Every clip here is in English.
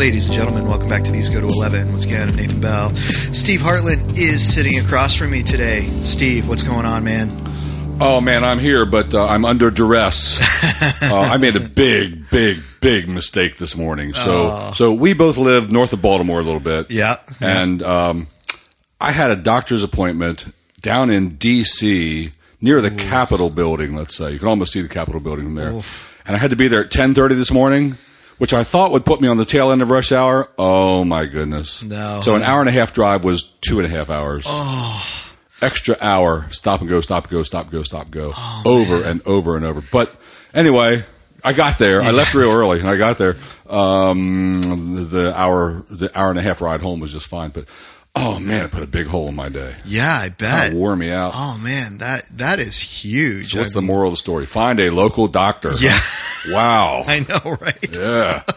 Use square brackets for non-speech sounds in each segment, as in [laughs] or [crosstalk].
Ladies and gentlemen, welcome back to These Go to 11. Once again, I'm Nathan Bell. Steve Hartland is sitting across from me today. Steve, what's going on, man? Oh man, I'm here, but uh, I'm under duress. [laughs] uh, I made a big, big, big mistake this morning. So, so we both live north of Baltimore a little bit. Yeah. and um, I had a doctor's appointment down in D.C. near the Capitol building. Let's say you can almost see the Capitol building from there, and I had to be there at 10:30 this morning. Which I thought would put me on the tail end of rush hour. Oh my goodness! No. So an hour and a half drive was two and a half hours Oh. extra hour stop and go stop and go stop and go stop and go over and over and over but anyway i got there i left real early and i got there um, the hour the hour and a half ride home was just fine but oh man it put a big hole in my day Yeah, I bet. Kinda wore me out Oh man, that that is huge. so what's I the mean- moral of the story find a local doctor Yeah. [laughs] wow [laughs] I know, right? yeah [laughs]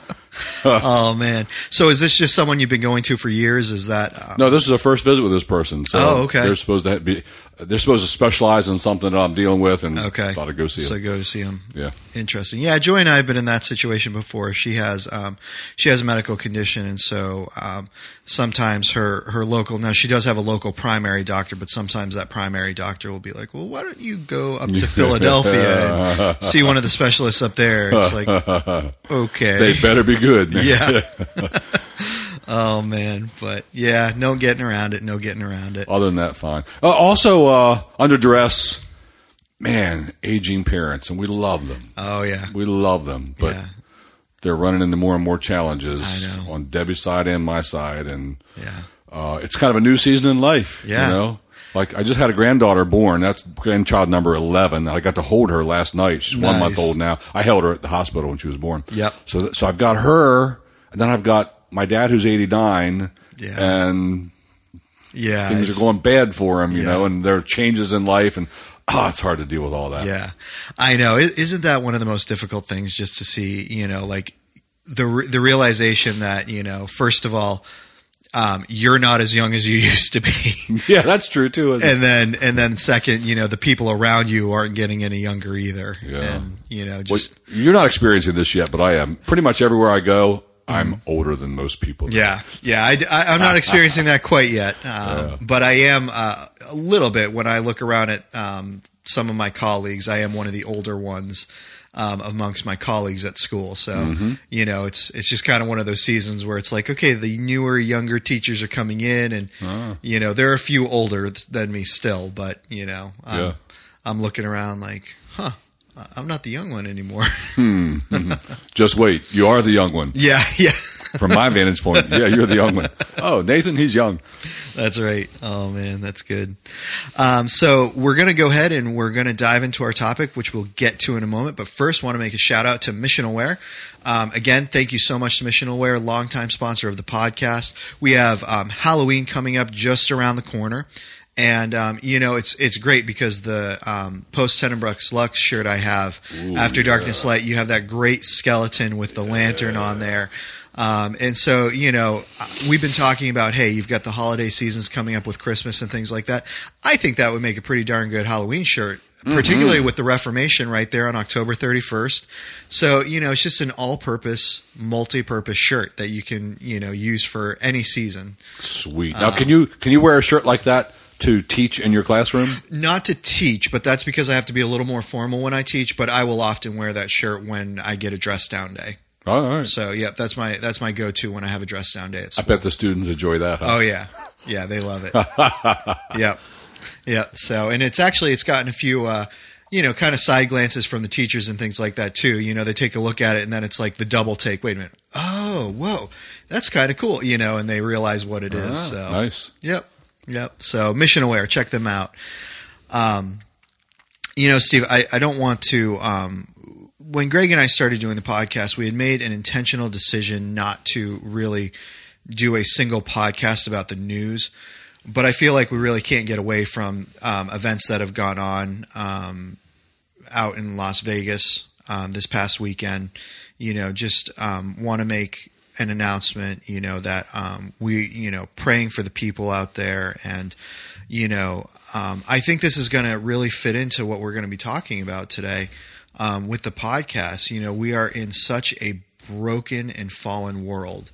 Oh man. So is this just someone you've been going to for years? Is that uh, no this is a first visit with this person so Oh, okay. they're supposed to be they're supposed to specialize in something that i'm dealing with and okay? thought i'd go see So go see him. yeah Interesting. Yeah, Joy and I have been in that situation before. She has um, she has a medical condition, and so um, sometimes her her local now she does have a local primary doctor, but sometimes that primary doctor will be like, "Well, why don't you go up to [laughs] Philadelphia and see one of the specialists up there?" It's like, [laughs] okay, they better be good man. yeah. [laughs] oh man, but yeah, no getting around it. No getting around it. Other than that, fine. Uh, also, uh, under duress, man, aging parents, and we love them. Oh yeah, We love them, but yeah, they're running into more and more challenges I know. on Debbie's side and my side, and yeah. uh, it's kind of a new season in life. Yeah. you know. Like I just had a granddaughter born. That's grandchild number eleven. I got to hold her last night. She's one month old now. I held her at the hospital when she was born. Yep. So so I've got her, and then I've got my dad who's eighty nine. Yeah. And Yeah, things are going bad for him, you Yeah. know, and there are changes in life, and oh, it's hard to deal with all that. Yeah, I know. Isn't that one of the most difficult things? Just to see, you know, like the the realization that you know, first of all, um, you're not as young as you [laughs] used to be, [laughs] yeah, that's true too. isn't it? and then and then second, you know, the people around you aren't getting any younger either. Yeah. and you know, Well, just you're not experiencing this yet, but I am. Pretty much everywhere I go, I'm older than most people. Yeah, yeah. I, am not experiencing that quite yet, um, but I am uh, a little bit when I look around at um, some of my colleagues. I am one of the older ones um, amongst my colleagues at school. So Mm-hmm. you know, it's it's just kind of one of those seasons where it's like, okay, the newer, younger teachers are coming in, and Ah. you know, there are a few older th- than me still, but you know, I'm, Yeah. I'm looking around like, huh. I'm not the young one anymore. Just wait, you are the young one. yeah, [laughs] yeah. From my vantage point, yeah, you're the young one. Oh, Nathan, he's young. That's right. Oh man, that's good. Um, so we're going to go ahead and we're going to dive into our topic, which we'll get to in a moment. But first, want to make a shout out to Mission Aware. Um, again, thank you so much to Mission Aware, longtime sponsor of the podcast. We have um, Halloween coming up just around the corner. And um, you know it's it's great because the um, post Tenebras Lux shirt I have after Darkness Light, you have that great skeleton with the lantern on there. Um, and so, you know, we've been talking about, hey, you've got the holiday seasons coming up with Christmas and things like that. I think that would make a pretty darn good Halloween shirt, particularly with the Reformation right there on October 31st. So, you know, it's just an all purpose, multi purpose shirt that you can, you know, use for any season. Sweet. Now, can you can you wear a shirt like that to teach in your classroom? Not to teach, but that's because I have to be a little more formal when I teach, but I will often wear that shirt when I get a dress down day. Oh, all right. So, yep, that's my that's my go to when I have a dress down day at I bet the students enjoy that. Huh? Oh yeah, yeah, they love it. [laughs] yep, yep. So, and it's actually it's gotten a few, uh, you know, kind of side glances from the teachers and things like that too. You know, they take a look at it and then it's like the double take. Wait a minute. Oh, whoa, that's kind of cool. You know, and they realize what it is. Ah, so, Nice. Yep. Yep. So mission aware, check them out. Um, you know, Steve, I, I don't want to, um, when Greg and I started doing the podcast, we had made an intentional decision not to really do a single podcast about the news. But I feel like we really can't get away from um, events that have gone on um, out in Las Vegas um, this past weekend. You know, just um, want to make an announcement. You know that um, we, you know, praying for the people out there, and you know, um, I think this is going to really fit into what we're going to be talking about today um, with the podcast. You know, we are in such a broken and fallen world.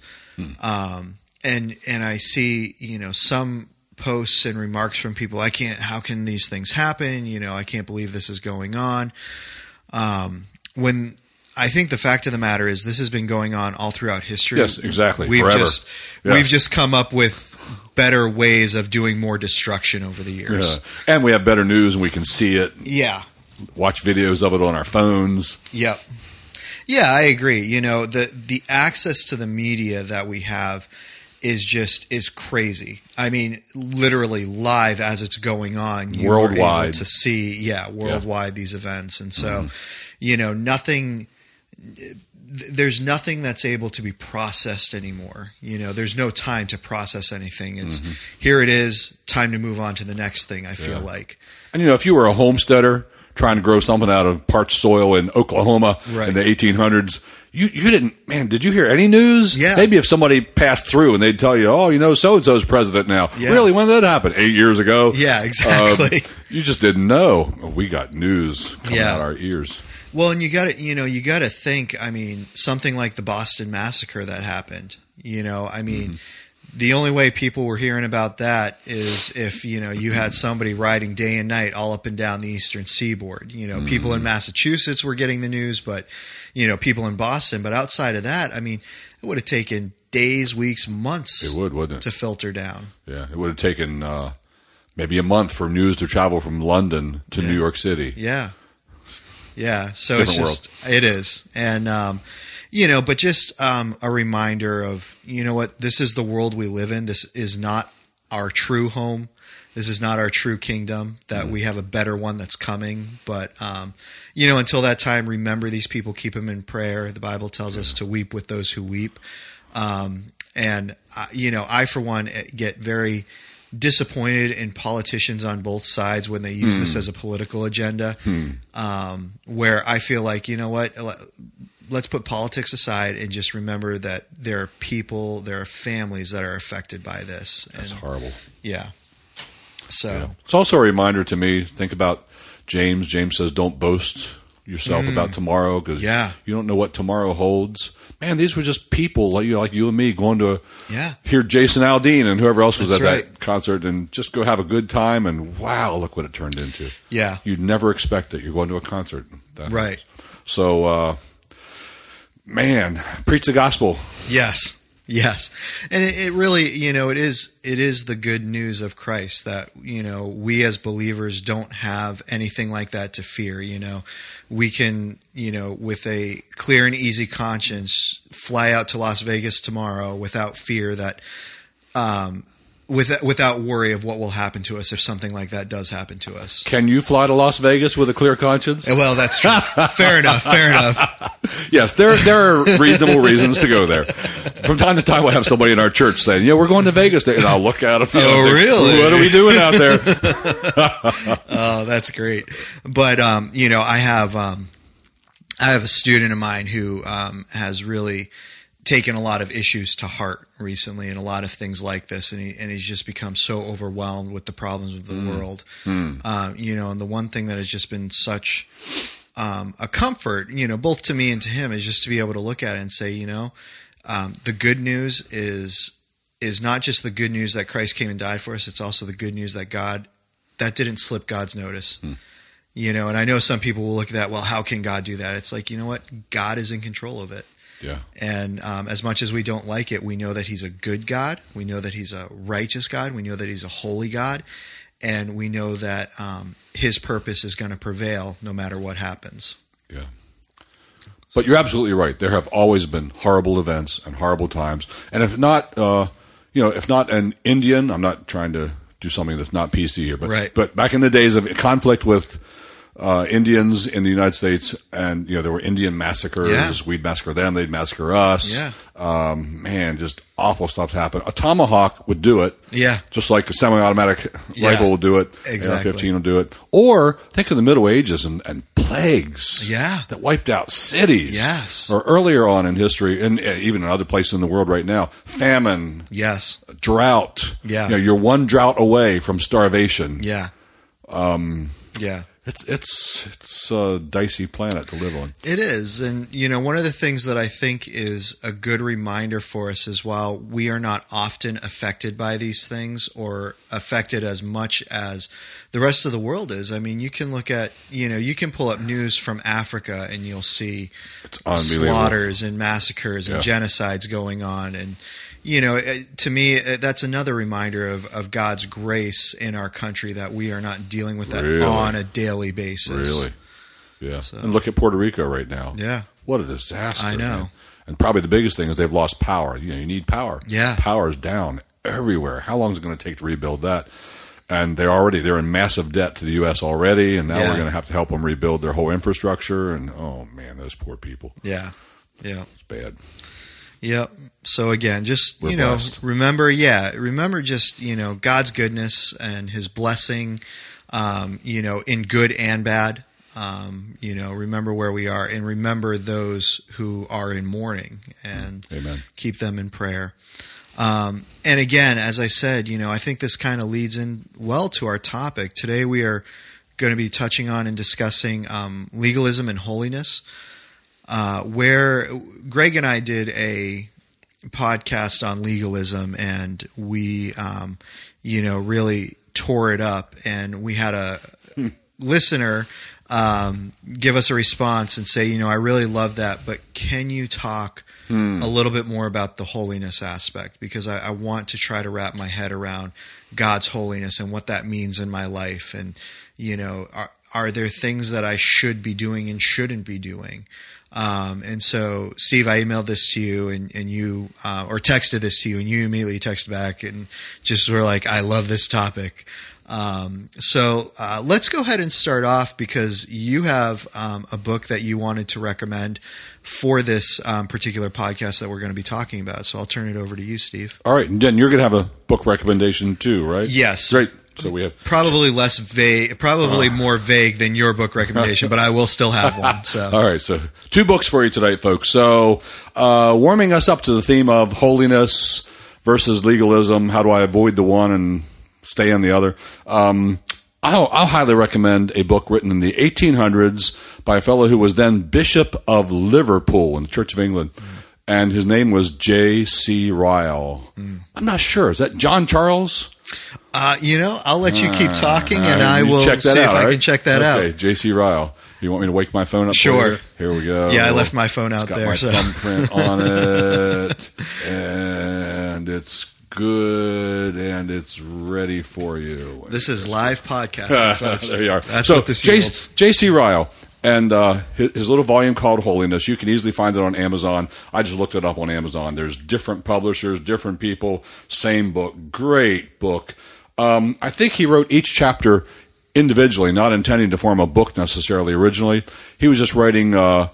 Um, and and I see you know some posts and remarks from people. I can't. How can these things happen? You know, I can't believe this is going on. Um, when I think the fact of the matter is this has been going on all throughout history. Yes, exactly. We've Forever. just we've just come up with better ways of doing more destruction over the Yeah. years. And we have better news and we can see it, Yeah. watch videos of it on our phones. Yep. Yeah, I agree. You know, the the access to the media that we have is just is crazy. I mean, literally live as it's going on, you Worldwide. to see, yeah, worldwide these events, and so, Mm-hmm. you know, nothing. Th- There's nothing that's able to be processed anymore. You know, there's no time to process anything. It's here. It is time to move on to the next thing. I feel Mm-hmm. Yeah. like. And you know, if you were a homesteader trying to grow something out of parched soil in Oklahoma Right. in the 1800s, you you didn't, man. Did you hear any news? Yeah. Maybe if somebody passed through and they'd tell you, oh, you know, so and so's president now. Yeah. Really, when did that happen? Eight years ago. Yeah, exactly. Um, you just didn't know. We got news coming Yeah. out our ears. Well, and you got to, you know, you got to think. I mean, something like the Boston Massacre that happened. You know, I mean, the only way people were hearing about that is if you know you had somebody riding day and night all up and down the eastern seaboard. You know, people in Massachusetts were getting the news, but you know, people in Boston. But outside of that, I mean, it would have taken days, weeks, months It would, wouldn't it? to filter down. Yeah, it would have taken uh, maybe a month for news to travel from London to New York City. Yeah. Yeah. So Different it's just, it is. And, um, you know, but just um, a reminder of, you know what, this is the world we live in. This is not our true home. This is not our true kingdom, that we have a better one that's coming. But, um, you know, until that time, remember these people, keep them in prayer. The Bible tells us to weep with those who weep. Um, and, uh, you know, I, for one, eh, get very disappointed in politicians on both sides when they use this as a political agenda. Um, where I feel like, you know what, let's put politics aside and just remember that there are people, there are families that are affected by this. And, It's horrible. yeah. So, It's also a reminder to me. Think about James. James says, "Don't boast yourself about tomorrow because Mm. Yeah. you don't know what tomorrow holds." Man, these were just people like you, like you and me, going to Yeah. hear Jason Aldean and whoever else was That's at right. that concert, and just go have a good time. And wow, look what it turned into. yeah. You'd never expect it. You're going to a concert, That- Right. So, uh, man, preach the gospel. Yes. Yes. And it, it really, you know, it is it is the good news of Christ that, you know, we as believers don't have anything like that to fear, you know. We can, you know, with a clear and easy conscience fly out to Las Vegas tomorrow without fear that um with, without worry of what will happen to us if something like that does happen to us. Can you fly to Las Vegas with a clear conscience? Well, that's true. fair enough. Fair enough. [laughs] Yes, there there are reasonable reasons to go there. From time to time, we'll have somebody in our church saying, "Yeah, we're going to Vegas," and I'll look at them. you know, Oh, think, really? What are we doing out there? [laughs] Oh, that's great. But um, you know, I have um, I have a student of mine who um, has really taken a lot of issues to heart recently, and a lot of things like this, and he and he's just become so overwhelmed with the problems of the world. Um, you know, and the one thing that has just been such um, a comfort, you know, both to me and to him, is just to be able to look at it and say, you know, um, the good news is is not just the good news that Christ came and died for us; it's also the good news that God that didn't slip God's notice. You know, and I know some people will look at that. Well, how can God do that? It's like you know what, God is in control of it. Yeah, And um, as much as we don't like it, we know that He's a good God. We know that He's a righteous God. We know that He's a holy God. And we know that um, His purpose is going to prevail no matter what happens. yeah. But you're absolutely right. There have always been horrible events and horrible times, and if not, uh, you know, if not an Indian, I'm not trying to do something that's not PC here, but Right. but back in the days of conflict with uh, Indians in the United States, and you know there were Indian massacres. Yeah. We'd massacre them; they'd massacre us. Yeah. Um, man, just awful stuff happened. A tomahawk would do it. Yeah. just like a semi-automatic Yeah. rifle will do it. Exactly. AR-15 will do it. Or think of the Middle Ages and, and plagues. Yeah. that wiped out cities. Yes. or earlier on in history, and uh, even in other places in the world right now, famine, Yes. drought. Yeah. you know, you're one drought away from starvation. Yeah. Um, yeah. It's it's it's a dicey planet to live on. It is. And, you know, one of the things that I think is a good reminder for us is while we are not often affected by these things or affected as much as the rest of the world is, I mean, you can look at, you know, you can pull up news from Africa and you'll see slaughters and massacres and Yeah. genocides going on. And, you know, eh, to me, eh, that's another reminder of, of God's grace in our country that we are not dealing with that Really? on a daily basis. Really, yeah. And look at Puerto Rico right now. Yeah. What a disaster! I know. man. And probably the biggest thing is they've lost power. You know, you need power. Yeah. power is down everywhere. How long is it going to take to rebuild that? And they're already they're in massive debt to the U.S. already, and now Yeah. we're going to have to help them rebuild their whole infrastructure. And oh man, those poor people. Yeah. Yeah. It's bad. Yep. So again, just We're you know, blessed. remember, yeah, remember just you know God's goodness and His blessing, um, you know, in good and bad. Um, you know, remember where we are, and remember those who are in mourning, and Amen. keep them in prayer. Um, and again, as I said, you know, I think this kind of leads in well to our topic today. We are going to be touching on and discussing um, legalism and holiness uh, where Greg and I did a podcast on legalism, and we, um, you know, really tore it up. And we had a listener um, give us a response and say, you know, I really love that, but can you talk a little bit more about the holiness aspect? Because I, I want to try to wrap my head around God's holiness and what that means in my life. And, you know, are, are there things that I should be doing and shouldn't be doing? Um, and so, Steve, I emailed this to you, and, and you, uh, or texted this to you, and you immediately texted back and just were like, I love this topic. Um, so uh, let's go ahead and start off because you have um, a book that you wanted to recommend for this um, particular podcast that we're going to be talking about. So I'll turn it over to you, Steve. All right, and then you're going to have a book recommendation too, right? Yes. Great. So we have Probably less vague, probably more vague than your book recommendation, but I will still have one. [laughs] So All right, so two books for you tonight, folks. So, uh, warming us up to the theme of holiness versus legalism. How do I avoid the one and stay on the other? Um, I'll, I'll highly recommend a book written in the 1800s by a fellow who was then Bishop of Liverpool in the Church of England. And his name was J.C. Ryle. I'm not sure. Is that John Charles? Uh, you know, I'll let you keep talking, and I will check that see if out, I right? can check that okay, out. J.C. Ryle. You want me to wake my phone up? Sure. Here we go. Yeah, I left my phone out It's got there. my So thumbprint [laughs] on it, and it's good, and it's ready for you. this is live podcasting, [laughs] folks. there you are. That's so, what this J- yields. J.C. Ryle. And uh, his, his little volume called Holiness. You can easily find it on Amazon. I just looked it up on Amazon. There's different publishers, different people, same book. Great book. Um, I think he wrote each chapter individually, not intending to form a book necessarily originally. He was just writing uh,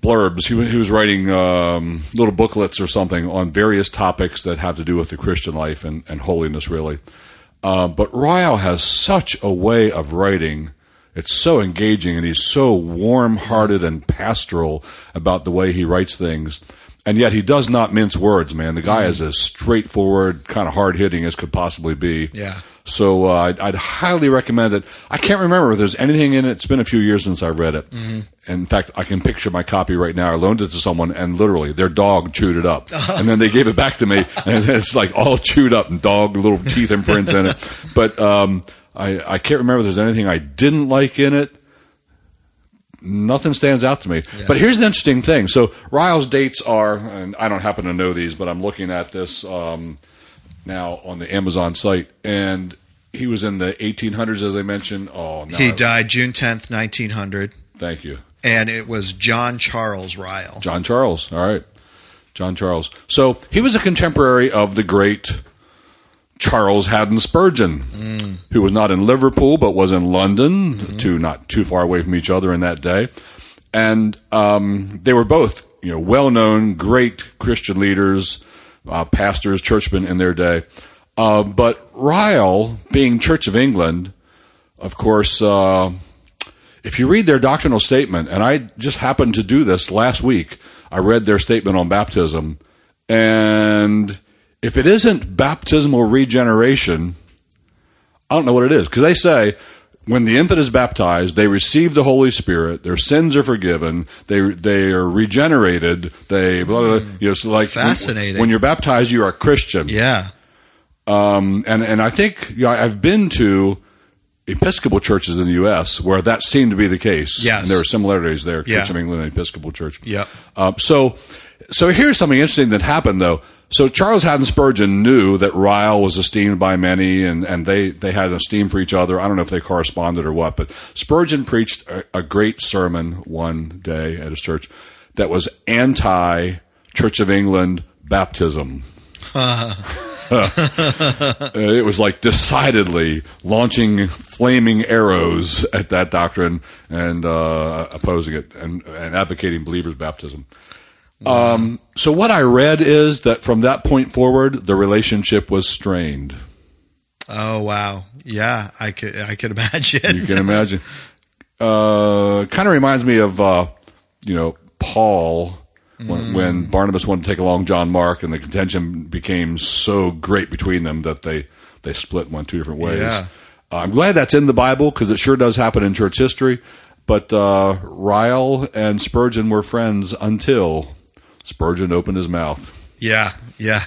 blurbs. He, he was writing um, little booklets or something on various topics that have to do with the Christian life and, and holiness, really. Uh, but Ryle has such a way of writing. It's so engaging, and he's so warm hearted and pastoral about the way he writes things. And yet he does not mince words, man. The guy is as straightforward, kind of hard hitting as could possibly be. Yeah. So uh, I'd, I'd highly recommend it. I can't remember if there's anything in it. It's been a few years since I read it. In fact, I can picture my copy right now. I loaned it to someone, and literally their dog chewed it up, [laughs] and then they gave it back to me, and it's like all chewed up and dog little teeth imprints in it. But um, I, I can't remember if there's anything I didn't like in it. Nothing stands out to me. But here's an interesting thing. So Ryle's dates are, and I don't happen to know these, but I'm looking at this um, now on the Amazon site, and he was in the 1800s, as I mentioned. Oh, no, He died June tenth, nineteen hundred, Thank you, and it was John Charles Ryle. John Charles. All right, John Charles. So he was a contemporary of the great Charles Haddon Spurgeon, who was not in Liverpool but was in London, two not too far away from each other in that day, and um, they were both you know well known, great Christian leaders, uh, pastors, churchmen in their day. Uh, but Ryle, being Church of England, of course. Uh, if you read their doctrinal statement, and I just happened to do this last week, I read their statement on baptism, and if it isn't baptismal regeneration, I don't know what it is because they say when the infant is baptized, they receive the Holy Spirit. Their sins are forgiven. They they are regenerated. They blah, blah, blah. you know so like Fascinating. When, you're baptized, you are a Christian. Yeah. Um, and and I think you know, I've been to Episcopal churches in the U.S. where that seemed to be the case. Yes. and there are similarities there. Yeah. Church of England and Episcopal Church. Yeah. Um, so, so here's something interesting that happened though. So Charles Haddon Spurgeon knew that Ryle was esteemed by many, and, and they, they had esteem for each other. I don't know if they corresponded or what, but Spurgeon preached a, a great sermon one day at his church that was anti Church of England baptism. Uh, [laughs] it was like decidedly launching flaming arrows at that doctrine and uh, opposing it and, and advocating believers' baptism. Um, so what I read is that from that point forward, the relationship was strained. Oh wow. Yeah, I could I could [laughs] imagine. You can imagine. Uh, kind of reminds me of uh, you know Paul when, when Barnabas wanted to take along John Mark, and the contention became so great between them that they they split and went two different ways. Yeah. Uh, I'm glad that's in the Bible because it sure does happen in church history. But uh, Ryle and Spurgeon were friends until Spurgeon opened his mouth. Yeah, yeah.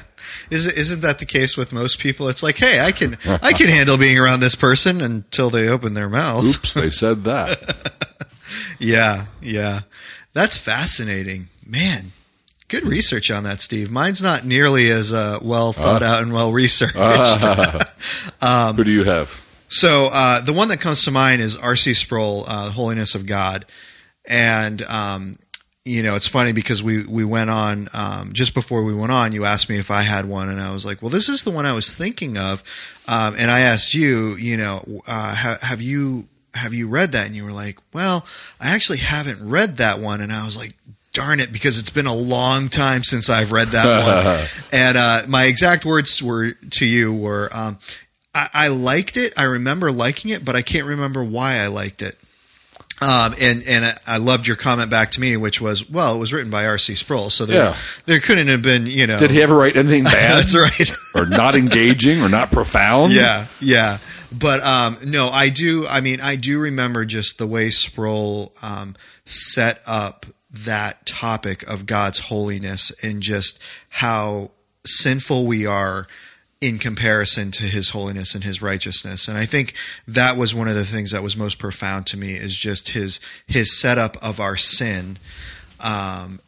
Is isn't that the case with most people? It's like, hey, I can I can handle being around this person until they open their mouth. Oops, they said that. [laughs] Yeah, yeah. That's fascinating, man. Good research on that, Steve. Mine's not nearly as uh, well thought out and well researched. [laughs] Who do you have? So uh, the one that comes to mind is R.C. Sproul, uh, Holiness of God," and um, you know it's funny because we we went on um, just before we went on. You asked me if I had one, and I was like, "Well, this is the one I was thinking of," um, and I asked you, you know, uh, ha- have you have you read that? And you were like, "Well, I actually haven't read that one," and I was like. Darn it, because it's been a long time since I've read that one. [laughs] and uh, my exact words were to you were, um, I, I liked it. I remember liking it, but I can't remember why I liked it. Um, and and I- loved your comment back to me, which was, well, it was written by R.C. Sproul, so there Yeah. there couldn't have been, you know, Did he ever write anything [laughs] bad? That's right. or not engaging or not profound? yeah, yeah. But um, no, I do. I mean, I do remember just the way Sproul um, set up that topic of God's holiness and just how sinful we are in comparison to his holiness and his righteousness and i think that was one of the things that was most profound to me is just his his setup of our sin um,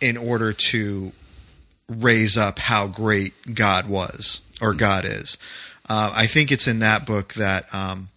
in order to raise up how great God was or God is. Uh, I think it's in that book that um,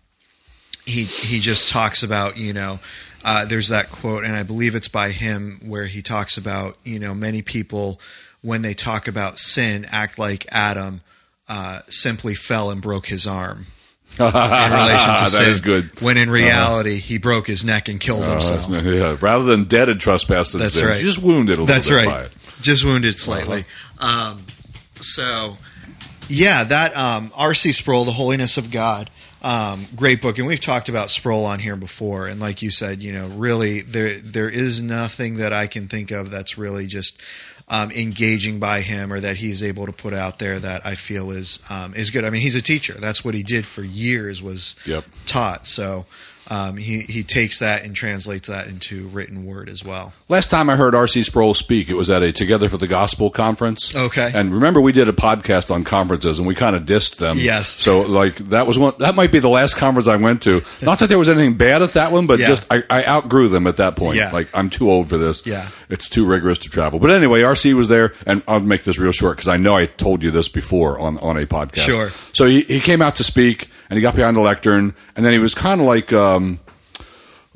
he he just talks about you know uh, there's that quote and I believe it's by him where he talks about you know many people when they talk about sin act like Adam uh, simply fell and broke his arm [laughs] in relation to That sin is good. when in reality he broke his neck and killed Uh, himself. yeah, rather than dead and trespassed in That's sin, right. just wounded a little That's bit right. by it. Just wounded slightly. Um, so, yeah, that um, R.C. Sproul, The Holiness of God, um, great book, and we've talked about Sproul on here before. And like you said, you know, really there there is nothing that I can think of that's really just um, engaging by him or that he's able to put out there that I feel is um, is good. I mean, he's a teacher. That's what he did for years was Yep. taught. So. Um, he he takes that and translates that into written word as well. Last time I heard R.C. Sproul speak, it was at a Together for the Gospel conference. Okay. And remember, we did a podcast on conferences, and we kind of dissed them. Yes. So, like, that was one. That might be the last conference I went to. Not that there was anything bad at that one, but Yeah. just I, I outgrew them at that point. Yeah. Like, I'm too old for this. Yeah. It's too rigorous to travel. But anyway, R.C. was there, and I'll make this real short because I know I told you this before on on a podcast. Sure. So he he came out to speak, and he got behind the lectern, and then he was kind of like. Um,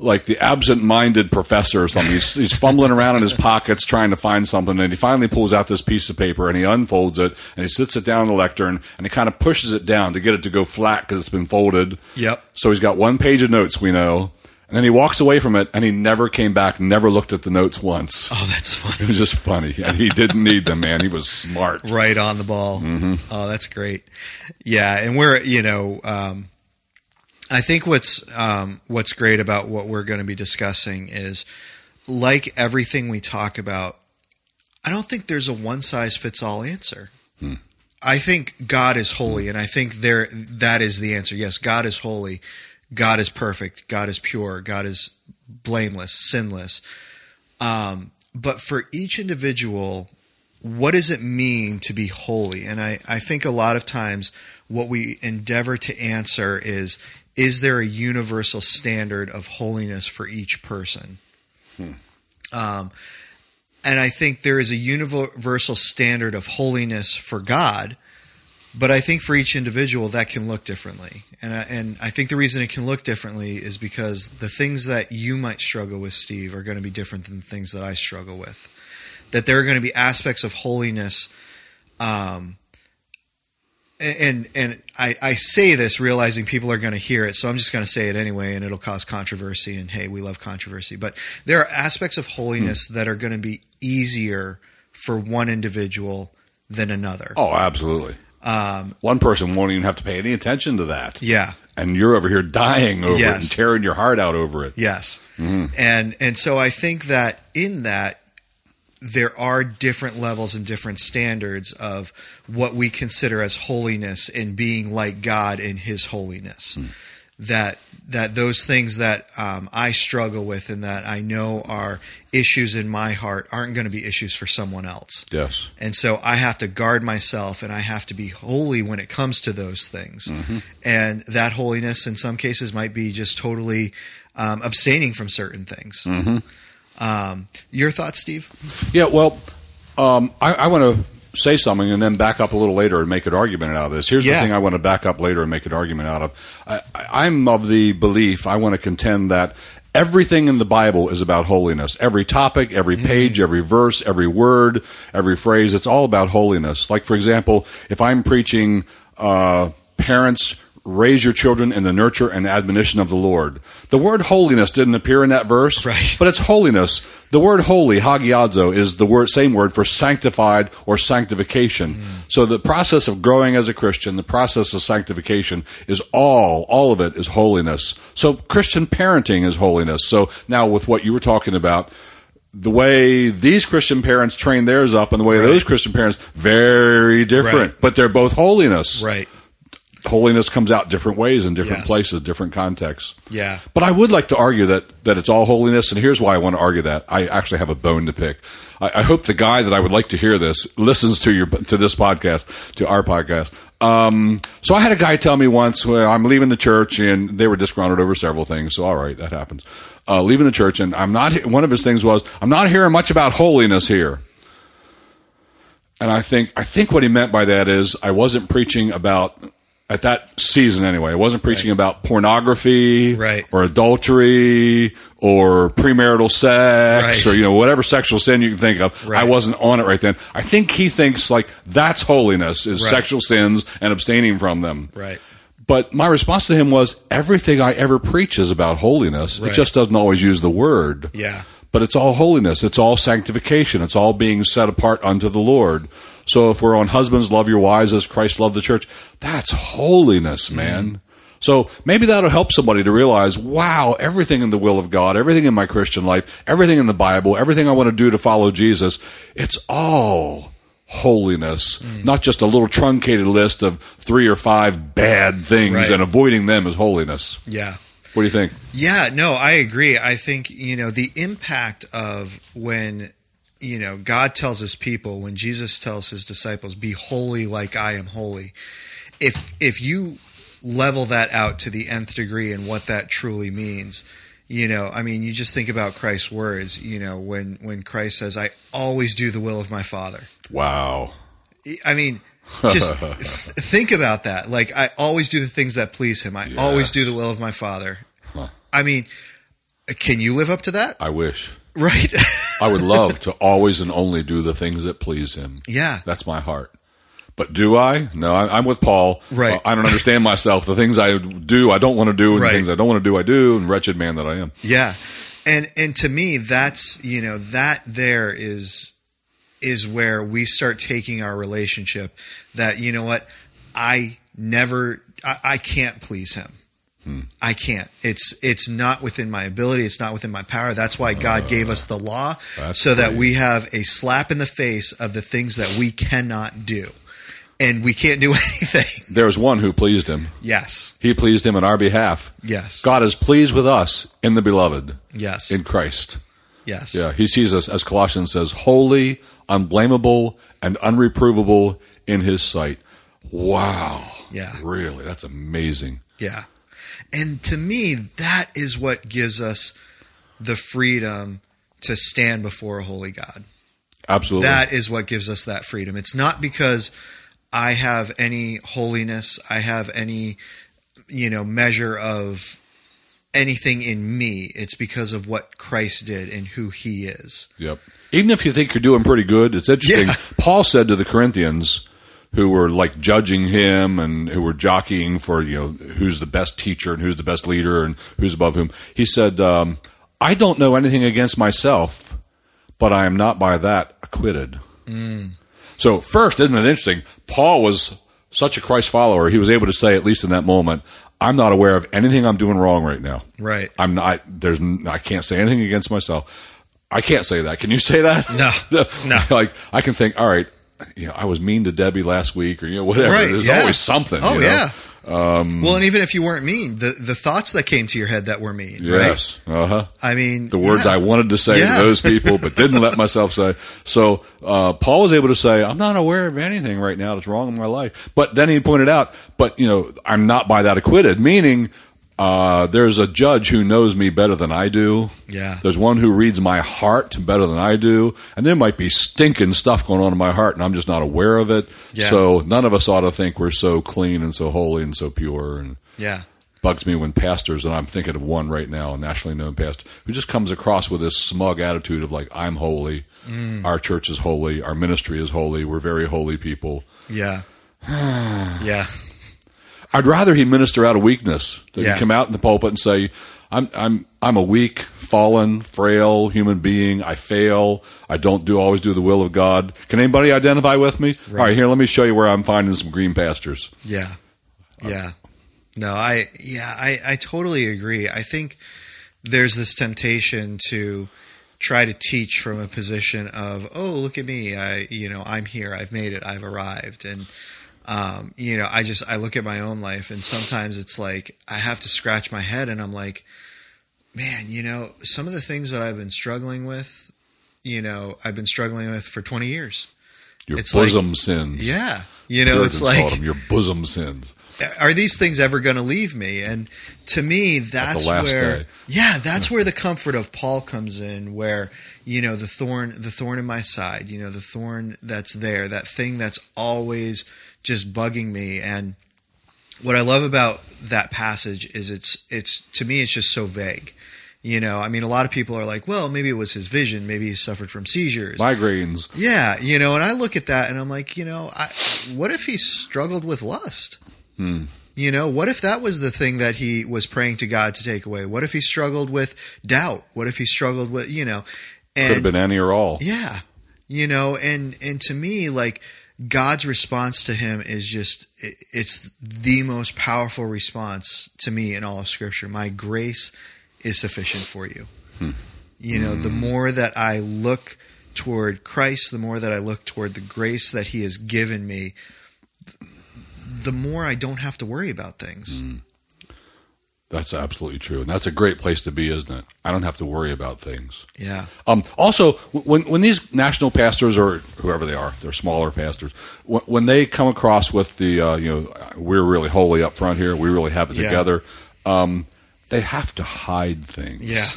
like the absent-minded professor or something. He's, he's fumbling around in his pockets trying to find something, and he finally pulls out this piece of paper and he unfolds it and he sits it down on the lectern and he kind of pushes it down to get it to go flat because it's been folded. Yep. So he's got one page of notes, we know, and then he walks away from it and he never came back, never looked at the notes once. Oh, that's funny. It was just funny, and he didn't need them, man. He was smart. right on the ball. Mm-hmm. Oh, that's great. Yeah, and we're you know, um, I think what's um, what's great about what we're going to be discussing is like everything we talk about. I don't think there's a one size fits all answer. Hmm. I think God is holy, and I think there that is the answer. Yes, God is holy. God is perfect, God is pure, God is blameless, sinless. Um, but for each individual, what does it mean to be holy? And I, I think a lot of times what we endeavor to answer is is there a universal standard of holiness for each person? Hmm. Um, and I think there is a universal standard of holiness for God, but I think for each individual that can look differently. And I, and I think the reason it can look differently is because the things that you might struggle with, Steve, are going to be different than the things that I struggle with. That there are going to be aspects of holiness um, and and I, I say this realizing people are going to hear it, so I'm just going to say it anyway, and it'll cause controversy. And hey, we love controversy, but there are aspects of holiness hmm. that are going to be easier for one individual than another. Oh, absolutely. Um, one person won't even have to pay any attention to that. Yeah, and you're over here dying over yes. it and tearing your heart out over it. Yes, mm. and and so I think that in that there are different levels and different standards of what we consider as holiness and being like God in His holiness. Hmm. That that those things that um, I struggle with and that I know are issues in my heart aren't going to be issues for someone else. Yes, and so I have to guard myself and I have to be holy when it comes to those things. Mm-hmm. And that holiness, in some cases, might be just totally um, abstaining from certain things. Mm-hmm. Um, your thoughts, Steve? Yeah, well, um, I, I want to say something and then back up a little later and make an argument out of this. Here's yeah. the thing I want to back up later and make an argument out of. I, am of the belief, I want to contend that everything in the Bible is about holiness. Every topic, every mm. page, every verse, every word, every phrase, it's all about holiness. Like, for example, if I'm preaching uh, parents raise your children in the nurture and admonition of the Lord. The word holiness didn't appear in that verse, right. [laughs] but it's holiness. The word holy, hagiadzo, is the word, same word for sanctified or sanctification. Mm. So the process of growing as a Christian, the process of sanctification is all, all of it is holiness. So Christian parenting is holiness. So now with what you were talking about, the way these Christian parents train theirs up and the way right. those Christian parents, very different, right. but they're both holiness. Right holiness comes out different ways in different yes. places, different contexts. Yeah. But I would like to argue that that it's all holiness, and here's why I want to argue that. I actually have a bone to pick. I, I hope the guy that I would like to hear this listens to your to this podcast, to our podcast. Um, so I had a guy tell me once, well, I'm leaving the church, and they were disgruntled over several things. So all right, that happens. Uh, leaving the church, and I'm not. One of his things was, I'm not hearing much about holiness here. And I think I think what he meant by that is I wasn't preaching about at that season anyway. I wasn't preaching right. about pornography right. or adultery or premarital sex right. or you know whatever sexual sin you can think of. I wasn't on it right then. I think he thinks like that's holiness is sexual sins and abstaining from them. Right. But my response to him was everything I ever preach is about holiness. It just doesn't always use the word. Yeah. But it's all holiness. It's all sanctification. It's all being set apart unto the Lord. So if we're on husbands, love your wives as Christ loved the church, that's holiness, man. So maybe that'll help somebody to realize, wow, everything in the will of God, everything in my Christian life, everything in the Bible, everything I want to do to follow Jesus, it's all holiness, mm. not just a little truncated list of three or five bad things right. and avoiding them is holiness. Yeah. What do you think? Yeah, no, I agree. I think, you know, the impact of when you know, God tells his people when Jesus tells his disciples, "Be holy like I am holy." If if you level that out to the nth degree and what that truly means, you know, I mean, you just think about Christ's words, you know, when when Christ says, "I always do the will of my Father." Wow. I mean, just [laughs] th- think about that. Like I always do the things that please him. I always do the will of my Father. Huh. I mean, can you live up to that? I wish. Right. I would love to always and only do the things that please Him. Yeah. That's my heart. But do I? No, I, am with Paul. Right. Uh, I don't understand myself. The things I do, I don't want to do, and right. the things I don't want to do, I do, and wretched man that I am. Yeah. And and to me, that's you know that there is is where we start taking our relationship. That you know what, I never, I, I can't please him. Hmm. I can't. It's it's not within my ability. It's not within my power. That's why God uh, gave us the law so that we have a slap in the face of the things that we cannot do. and we can't do [laughs] anything. There's one who pleased him. yes. He pleased him on our behalf. Yes. God is pleased with us in the beloved, Yes. in Christ. yes. Yeah, he sees us, as Colossians says, holy, unblameable, and unreprovable in his sight. Wow. Yeah. Really? That's amazing. Yeah. And to me, that is what gives us the freedom to stand before a holy God. Absolutely. That is what gives us that freedom. It's not because I have any holiness, I have any, you know, measure of anything in me. It's because of what Christ did and who he is. Yep. Even if you think you're doing pretty good, it's interesting. Yeah. Paul said to the Corinthians who were like judging him and who were jockeying for, you know, who's the best teacher and who's the best leader and who's above whom. He said, um, I don't know anything against myself, but I am not by that acquitted. So, first, isn't it interesting? Paul was such a Christ follower, he was able to say, at least in that moment, I'm not aware of anything I'm doing wrong right now. Right. I'm not. There's. I can't say anything against myself. I can't say that. Can you say that? No. [laughs] No. like I can think. All right. You know, I was mean to Debbie last week, or you know, whatever. Right. There's yeah. always something. Oh, you know? yeah. well, and even if you weren't mean, the, the thoughts that came to your head that were mean, Yes. right? Uh huh. I mean, The words yeah. I wanted to say Yeah. to those people, but didn't let [laughs] myself say. So uh, Paul was able to say, "I'm not aware of anything right now that's wrong in my life." But then he pointed out, "But you know, I'm not by that acquitted." Meaning, uh, there's a judge who knows me better than I do. Yeah. There's one who reads my heart better than I do, and there might be stinking stuff going on in my heart, and I'm just not aware of it. Yeah. So none of us ought to think we're so clean and so holy and so pure and Yeah. bugs me when pastors, and I'm thinking of one right now, a nationally known pastor, who just comes across with this smug attitude of like, I'm holy, Mm. our church is holy, our ministry is holy, we're very holy people. Yeah. [sighs] yeah. I'd rather he minister out of weakness than Yeah. come out in the pulpit and say, I'm I'm I'm a weak, fallen, frail human being. I fail. I don't do always do the will of God. Can anybody identify with me? All right, here, let me show you where I'm finding some green pastures. Yeah. Yeah. No, I yeah, I, I totally agree. I think there's this temptation to try to teach from a position of, oh, look at me. I you know, I'm here, I've made it, I've arrived. And um, you know, I just I look at my own life and sometimes it's like I have to scratch my head and I'm like, man, you know, some of the things that I've been struggling with, you know, I've been struggling with for twenty years. Your It's like- bosom sins. Yeah. You know, Puritans it's like them your bosom sins. are these things ever going to leave me? And to me, that's where, day. yeah, that's where the comfort of Paul comes in. Where you know the thorn, the thorn in my side, you know the thorn that's there, that thing that's always just bugging me. And what I love about that passage is it's it's to me it's just so vague. You know, I mean, a lot of people are like, well, maybe it was his vision, maybe he suffered from seizures. Migraines. Yeah, you know, and I look at that and I'm like, you know, I, what if he struggled with lust? Hmm. You know, what if that was the thing that he was praying to God to take away? What if he struggled with doubt? What if he struggled with, you know, and, Could have been any or all. yeah, you know, and and to me, like God's response to him is just, it's the most powerful response to me in all of Scripture. My grace is sufficient for you. Hmm. You know, the hmm. more that I look toward Christ, the more that I look toward the grace that He has given me, the more I don't have to worry about things. Hmm. That's absolutely true, and that's a great place to be, isn't it? I don't have to worry about things. Yeah, Um, also, when when these national pastors or whoever they are, they're smaller pastors, when, when they come across with the uh, you know we're really holy up front here, we really have it Yeah. together, um, they have to hide things. yeah,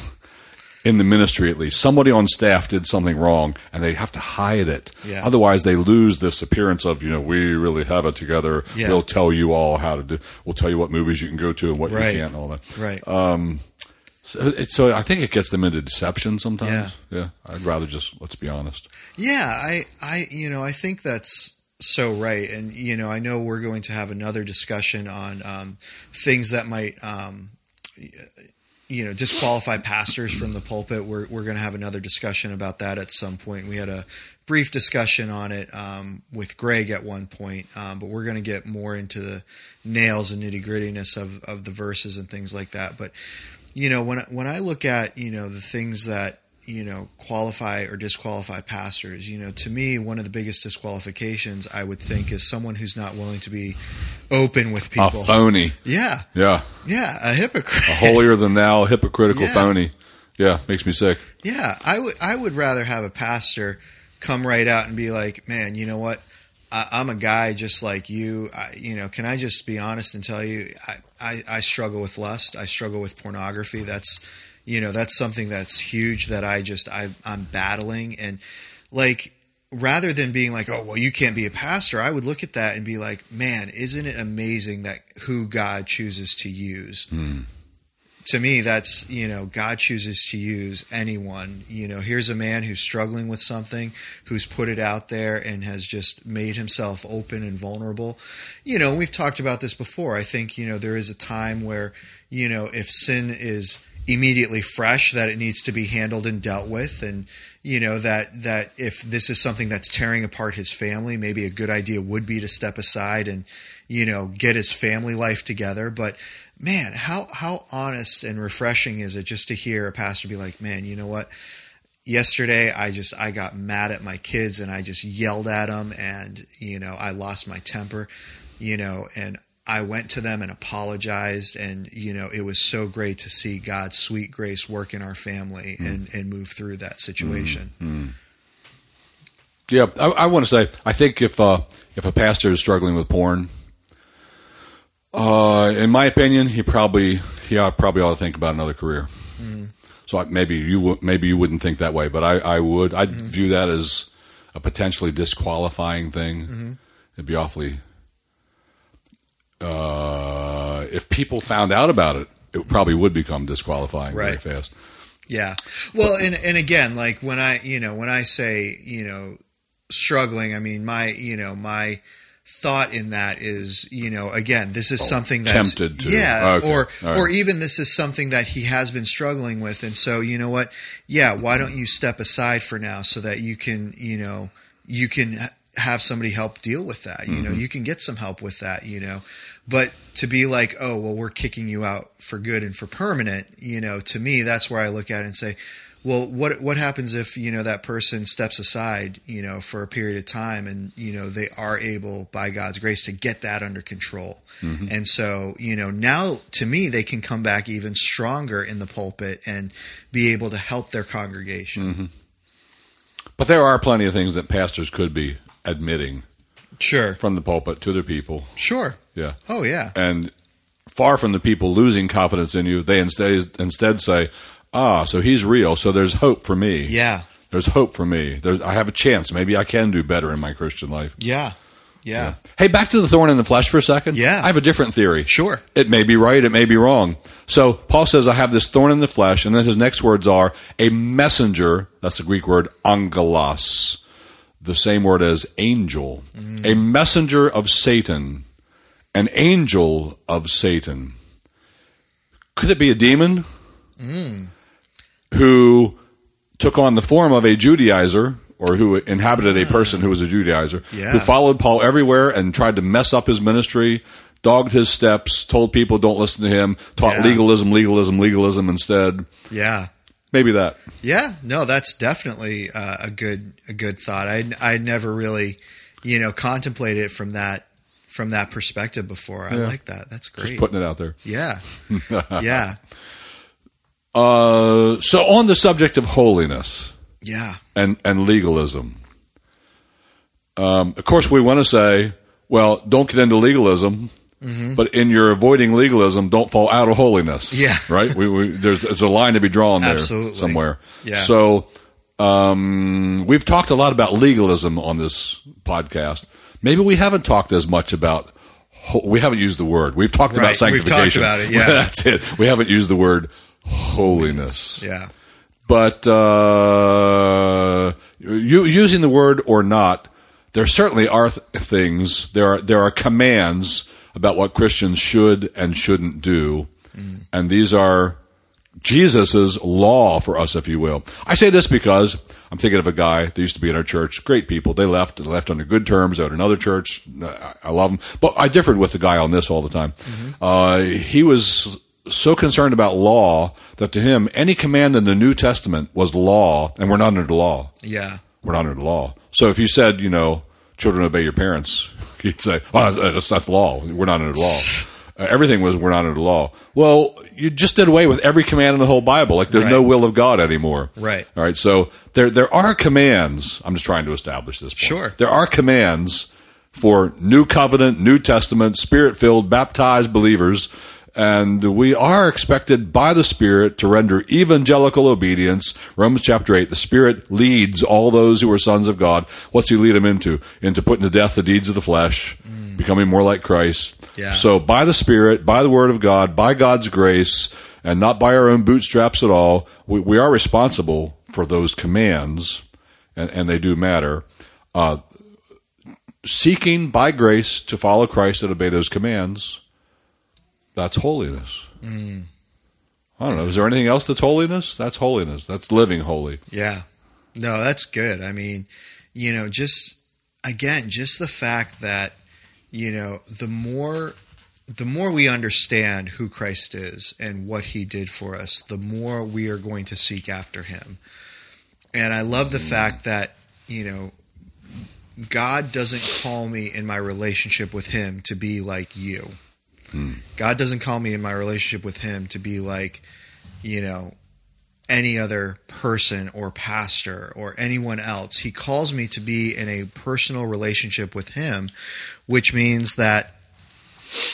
in the ministry at least, somebody on staff did something wrong, and they have to hide it. Yeah. Otherwise, they lose this appearance of you know we really have it together. Yeah. We'll tell you all how to do. We'll tell you what movies you can go to and what Right. you can't, and all that. right. So, it, so I think it gets them into deception sometimes. Yeah. I'd rather just let's be honest. Yeah, I, I, you know, I think that's so right, and you know, I know we're going to have another discussion on um, things that might, um, you know, disqualify pastors from the pulpit. We're we're going to have another discussion about that at some point. We had a brief discussion on it um, with Greg at one point, um, but we're going to get more into the nails and nitty grittiness of of the verses and things like that. But you know, when when I look at you know the things that you know qualify or disqualify pastors. You know, to me, one of the biggest disqualifications I would think is someone who's not willing to be open with people. A phony. Yeah, Yeah. yeah, a hypocrite. A holier than thou, hypocritical Yeah. phony. Yeah, makes me sick. Yeah, I would I would rather have a pastor come right out and be like, "Man, you know what? I, I'm a guy just like you. I, you know, can I just be honest and tell you, I, I I struggle with lust. I struggle with pornography. That's you know that's something that's huge that I just I I'm battling and like." Rather than being like, oh, well, you can't be a pastor, I would look at that and be like, man, isn't it amazing that who God chooses to use? Hmm. to me that's you know god chooses to use anyone you know here's a man who's struggling with something who's put it out there and has just made himself open and vulnerable you know we've talked about this before i think you know there is a time where you know if sin is immediately fresh that it needs to be handled and dealt with. And you know that that if this is something that's tearing apart his family maybe a good idea would be to step aside and you know get his family life together. But man how how honest and refreshing is it just to hear a pastor be like man you know what? Yesterday i just i got mad at my kids and i just yelled at them and you know i lost my temper you know and i went to them and apologized and you know it was so great to see god's sweet grace work in our family mm. and and move through that situation mm, mm. Yeah, I, I want to say I think if uh, if a pastor is struggling with porn, uh, in my opinion, he probably he ought, probably ought to think about another career. So I, maybe you maybe you wouldn't think that way, but I, I would. I'd mm-hmm. view that as a potentially disqualifying thing. Mm-hmm. It'd be awfully. Uh, if people found out about it, it probably would become disqualifying very fast. Yeah. Well, and and again, like when I, you know, when I say, you know, struggling, I mean my, you know, my thought in that is, you know, again, this is something that's tempted to. yeah, Okay. or right. or even this is something that he has been struggling with, and so you know what? Yeah, why don't you step aside for now so that you can, you know, you can have somebody help deal with that. You know, Mm-hmm. you can get some help with that. You know, but to be like, oh well, we're kicking you out for good and for permanent. You know, to me, that's where I look at it and say, well, what what happens if you know that person steps aside, you know, for a period of time, and you know they are able by God's grace to get that under control, and so you know now to me they can come back even stronger in the pulpit and be able to help their congregation. But there are plenty of things that pastors could be admitting Sure, from the pulpit to their people. sure. Yeah. Oh yeah, And far from the people losing confidence in you, they instead instead say, "Ah, so he's real. So there's hope for me. yeah, There's hope for me. There's, I have a chance. Maybe I can do better in my Christian life." yeah, yeah. Hey, back to the thorn in the flesh for a second. Yeah. I have a different theory. Sure. It may be right, it may be wrong. So Paul says, I have this thorn in the flesh, and then his next words are a messenger, that's the Greek word angelos, the same word as angel, a messenger of Satan, an angel of Satan. Could it be a demon who took on the form of a Judaizer or who inhabited a person who was a Judaizer, Yeah. who followed Paul everywhere and tried to mess up his ministry, dogged his steps, told people don't listen to him, taught Yeah. legalism, legalism, legalism instead. Yeah. Maybe that. Yeah, no, that's definitely uh, a good a good thought. I I never really, you know, contemplated it from that from that perspective before. I Yeah. like that. That's Just great. putting it out there. yeah, [laughs] yeah, Uh, so on the subject of holiness yeah, and, and legalism, um, of course we want to say, well, don't get into legalism, but in your avoiding legalism, don't fall out of holiness. Yeah. [laughs] right. We, we there's there's a line to be drawn there Absolutely. somewhere. Yeah. So um, we've talked a lot about legalism on this podcast. Maybe we haven't talked as much about. ho- We haven't used the word. We've talked about Right. We've talked sanctification. about it, yeah. [laughs] that's it. We haven't used the word holiness yeah, but uh, you, using the word or not, there certainly are th- things. There are there are commands about what Christians should and shouldn't do, and these are Jesus's law for us, if you will. I say this because I'm thinking of a guy that used to be in our church. Great people. They left. They left under good terms out another church. I- love them, but I differed with the guy on this all the time. Uh, he was so concerned about law that to him, any command in the New Testament was law, and we're not under the law. Yeah. We're not under the law. So if you said, you know, children obey your parents, [laughs] he'd say, oh, that's not the law. We're not under the law. [laughs] Uh, everything was we're not under the law. Well, you just did away with every command in the whole Bible. Like there's no will of God anymore. Right. All right. So there there are commands. I'm just trying to establish this. Point. Sure. There are commands for New Covenant, New Testament, Spirit filled, baptized believers. And we are expected by the Spirit to render evangelical obedience. Romans chapter 8, the Spirit leads all those who are sons of God. What's He lead them into? Into putting to death the deeds of the flesh, becoming more like Christ. Yeah. So by the Spirit, by the Word of God, by God's grace, and not by our own bootstraps at all, we, we are responsible for those commands, and, and they do matter. Uh, seeking by grace to follow Christ and obey those commands, that's holiness. I don't know. Is there anything else that's holiness? That's holiness. That's living holy. Yeah. No, that's good. I mean, you know, just again, just the fact that, you know, the more the more we understand who Christ is and what he did for us, the more we are going to seek after him. And I love the fact that, you know, God doesn't call me in my relationship with him to be like you. God doesn't call me in my relationship with him to be like, you know, any other person or pastor or anyone else. He calls me to be in a personal relationship with him, which means that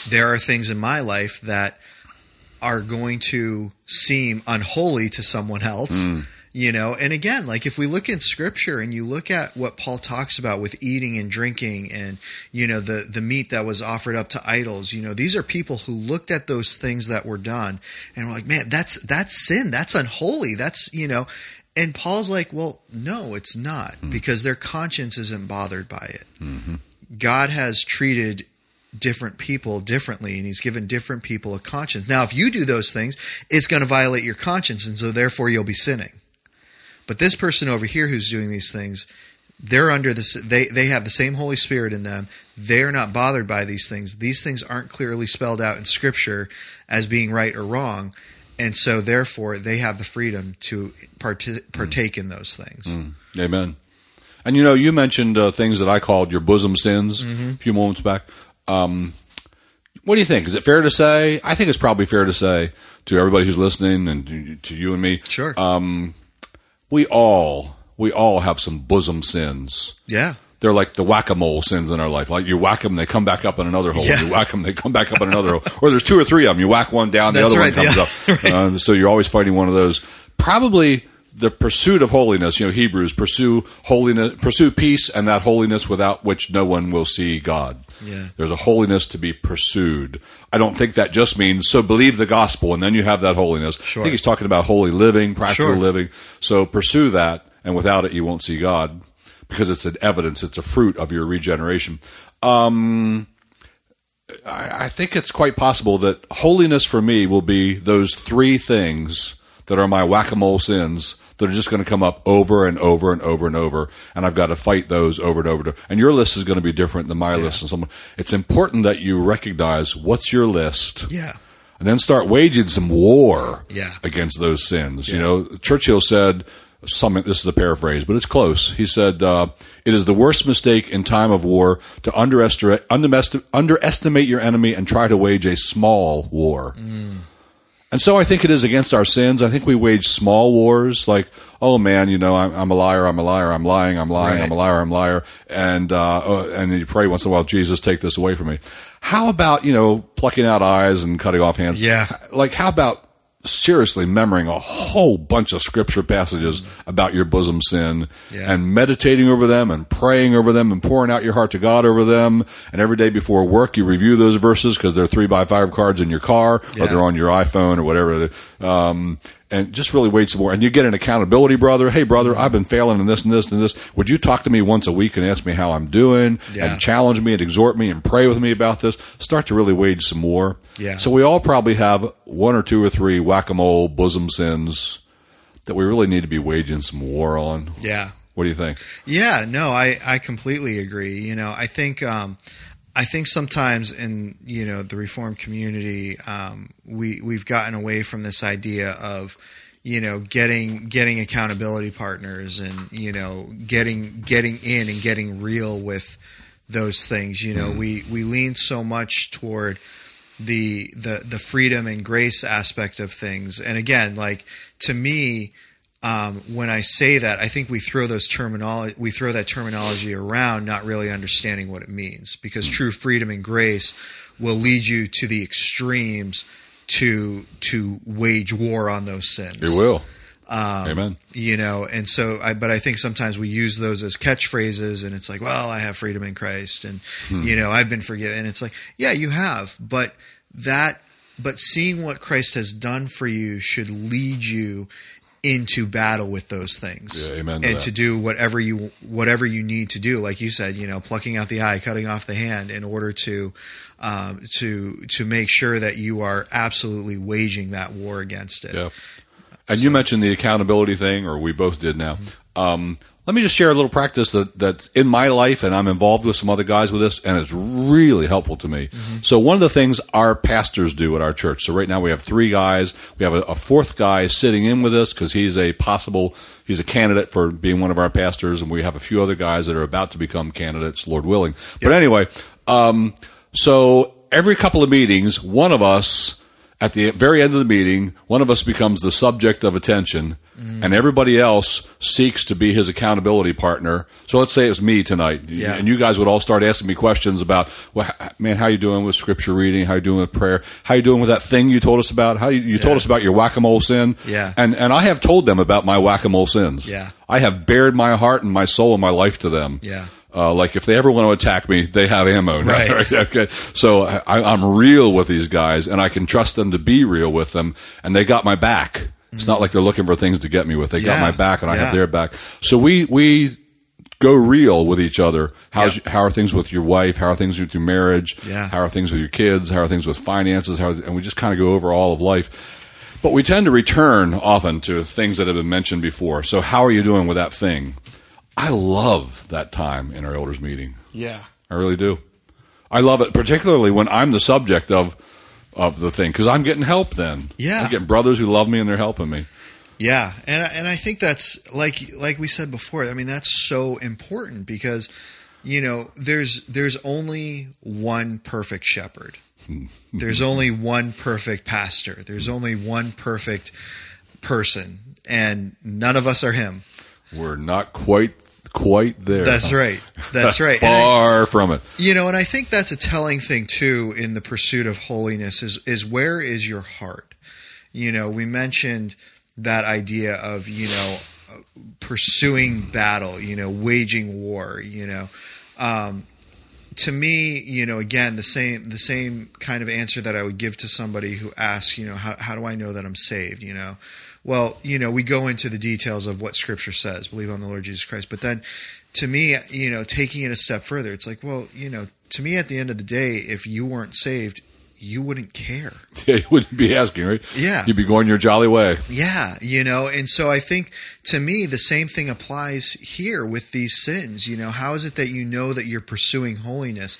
there are things in my life that are going to seem unholy to someone else. Mm. You know, and again, like if we look in scripture and you look at what Paul talks about with eating and drinking and, you know, the, the meat that was offered up to idols, you know, these are people who looked at those things that were done and were like, man, that's, that's sin. That's unholy. That's, you know, and Paul's like, well, no, it's not hmm. because their conscience isn't bothered by it. Mm-hmm. God has treated different people differently and he's given different people a conscience. Now, if you do those things, it's going to violate your conscience and so therefore you'll be sinning. But this person over here who's doing these things, they're under this they they have the same Holy Spirit in them. They're not bothered by these things. These things aren't clearly spelled out in scripture as being right or wrong. And so therefore they have the freedom to parti- partake in those things. Amen. And you know, you mentioned uh, things that I called your bosom sins a few moments back. Um, what do you think? Is it fair to say? I think it's probably fair to say to everybody who's listening and to, to you and me. Sure. We all we all have some bosom sins. yeah. They're like the whack a mole sins in our life. Like you whack them, they come back up in another hole. Yeah. You whack them, they come back up in another hole. Or there's two or three of them. You whack one down, the That's other right, one comes yeah. up. [laughs] Uh, so you're always fighting one of those. Probably the pursuit of holiness. You know, Hebrews pursue holiness, pursue peace, and that holiness without which no one will see God. Yeah. There's a holiness to be pursued. I don't think that just means so believe the gospel and then you have that holiness. Sure. I think he's talking about holy living, practical Sure. living. So pursue that, and without it, you won't see God because it's an evidence, it's a fruit of your regeneration. Um, I, I think it's quite possible that holiness for me will be those three things that are my whack a mole sins that are just going to come up over and over and over and over, and I've got to fight those over and over. And your list is going to be different than my list. And someone, it's important that you recognize what's your list Yeah. and then start waging some war Yeah. against those sins. You know, Churchill said something. This is a paraphrase, but it's close. He said, uh, "It is the worst mistake in time of war to underestimate underestimate, underestimate your enemy and try to wage a small war." And so I think it is against our sins. I think we wage small wars like, oh man, you know, I'm, I'm a liar, I'm a liar, I'm lying, I'm lying, I'm a liar, I'm a liar. And, uh, uh, and you pray once in a while, Jesus, take this away from me. How about, you know, plucking out eyes and cutting off hands? Yeah. Like, how about seriously memorizing a whole bunch of scripture passages about your bosom sin Yeah. and meditating over them and praying over them and pouring out your heart to God over them. And every day before work, you review those verses because they're three by five cards in your car or they're on your iPhone or whatever. Um, and just really wait some more. And you get an accountability brother. Hey, brother, I've been failing in this and this and this. Would you talk to me once a week and ask me how I'm doing Yeah. and challenge me and exhort me and pray with me about this? Start to really wage some more. Yeah. So we all probably have one or two or three whack a mole bosom sins that we really need to be waging some war on. Yeah. What do you think? Yeah, no, I, I completely agree. You know, I think um, I think sometimes in you know the reform community, um, we we've gotten away from this idea of you know getting getting accountability partners and you know getting getting in and getting real with those things. You know, we we lean so much toward the the the freedom and grace aspect of things, and again, like to me. Um, when I say that, I think we throw those terminology we throw that terminology around, not really understanding what it means. Because true freedom and grace will lead you to the extremes to to wage war on those sins. It will. Um, Amen. You know, and so I, but I think sometimes we use those as catchphrases, and it's like, well, I have freedom in Christ, and you know, I've been forgiven. And it's like, yeah, you have, but that, but seeing what Christ has done for you should lead you into battle with those things, Yeah, amen to and that. to do whatever you whatever you need to do, like you said, you know, plucking out the eye, cutting off the hand, in order to um, to to make sure that you are absolutely waging that war against it. Yeah. And you mentioned the accountability thing, or we both did now. Um, let me just share a little practice that, that's in my life, and I'm involved with some other guys with this, and it's really helpful to me. So, one of the things our pastors do at our church, so right now we have three guys. We have a, a fourth guy sitting in with us because he's a possible, he's a candidate for being one of our pastors, and we have a few other guys that are about to become candidates, Lord willing. But anyway, um, so every couple of meetings, one of us, at the very end of the meeting, one of us becomes the subject of attention, and everybody else seeks to be his accountability partner. So let's say it was me tonight, Yeah. and you guys would all start asking me questions about, well, man, how you doing with scripture reading? How you doing with prayer? How you doing with that thing you told us about? How you, you told us about your whack a mole sin? Yeah. and and I have told them about my whack a mole sins. Yeah. I have bared my heart and my soul and my life to them. Yeah. Uh, like if they ever want to attack me, they have ammo. now, Right. [laughs] okay. So I, I'm real with these guys, and I can trust them to be real with them, and they got my back. It's not like they're looking for things to get me with. They got Mm-hmm. My back, and I have their back. So we we go real with each other. How's how are things with your wife? How are things with your marriage? Yeah. How are things with your kids? How are things with finances? How are, and we just kind of go over all of life. But we tend to return often to things that have been mentioned before. So how are you doing with that thing? I love that time in our elders meeting. Yeah. I really do. I love it, particularly when I'm the subject of of the thing, because I'm getting help. Then, Yeah. I'm getting brothers who love me and they're helping me. Yeah, and I- and I think that's like like we said before. I mean, that's so important because you know there's there's only one perfect shepherd. [laughs] There's only one perfect pastor. There's only one perfect person, and none of us are him. We're not quite quite there. That's right. That's right. [laughs] And I- Far from it. You know, and I think that's a telling thing too in the pursuit of holiness is is where is your heart? You know, we mentioned that idea of, you know, uh, pursuing battle, you know, waging war, you know. Um, to me, you know, again, the same the same kind of answer that I would give to somebody who asks, you know, how how do I know that I'm saved, you know? Well, you know, we go into the details of what scripture says, believe on the Lord Jesus Christ, but then to me, you know, taking it a step further, it's like, well, you know, to me at the end of the day, if you weren't saved, you wouldn't care. [laughs] Yeah, you wouldn't be asking, right? Yeah. You'd be going your jolly way. Yeah, you know, and so I think to me the same thing applies here with these sins. You know, how is it that you know that you're pursuing holiness?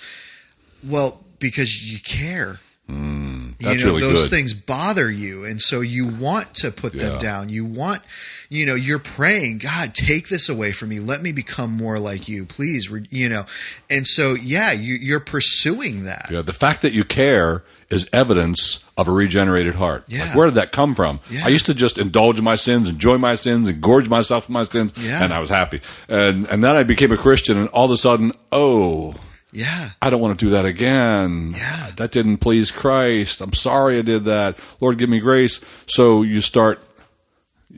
Well, because you care. Mm, that's you know, really those good. things bother you, and so you want to put them down. You want, you know, you're praying, God, take this away from me. Let me become more like you, please. You know, and so yeah, you, you're pursuing that. Yeah, the fact that you care is evidence of a regenerated heart. Yeah. Like, where did that come from? Yeah. I used to just indulge in my sins, enjoy my sins, and gorge myself with my sins, Yeah. and I was happy. And and then I became a Christian, and all of a sudden, oh, Yeah, I don't want to do that again. Yeah. That didn't please Christ. I'm sorry I did that. Lord, give me grace. So you start.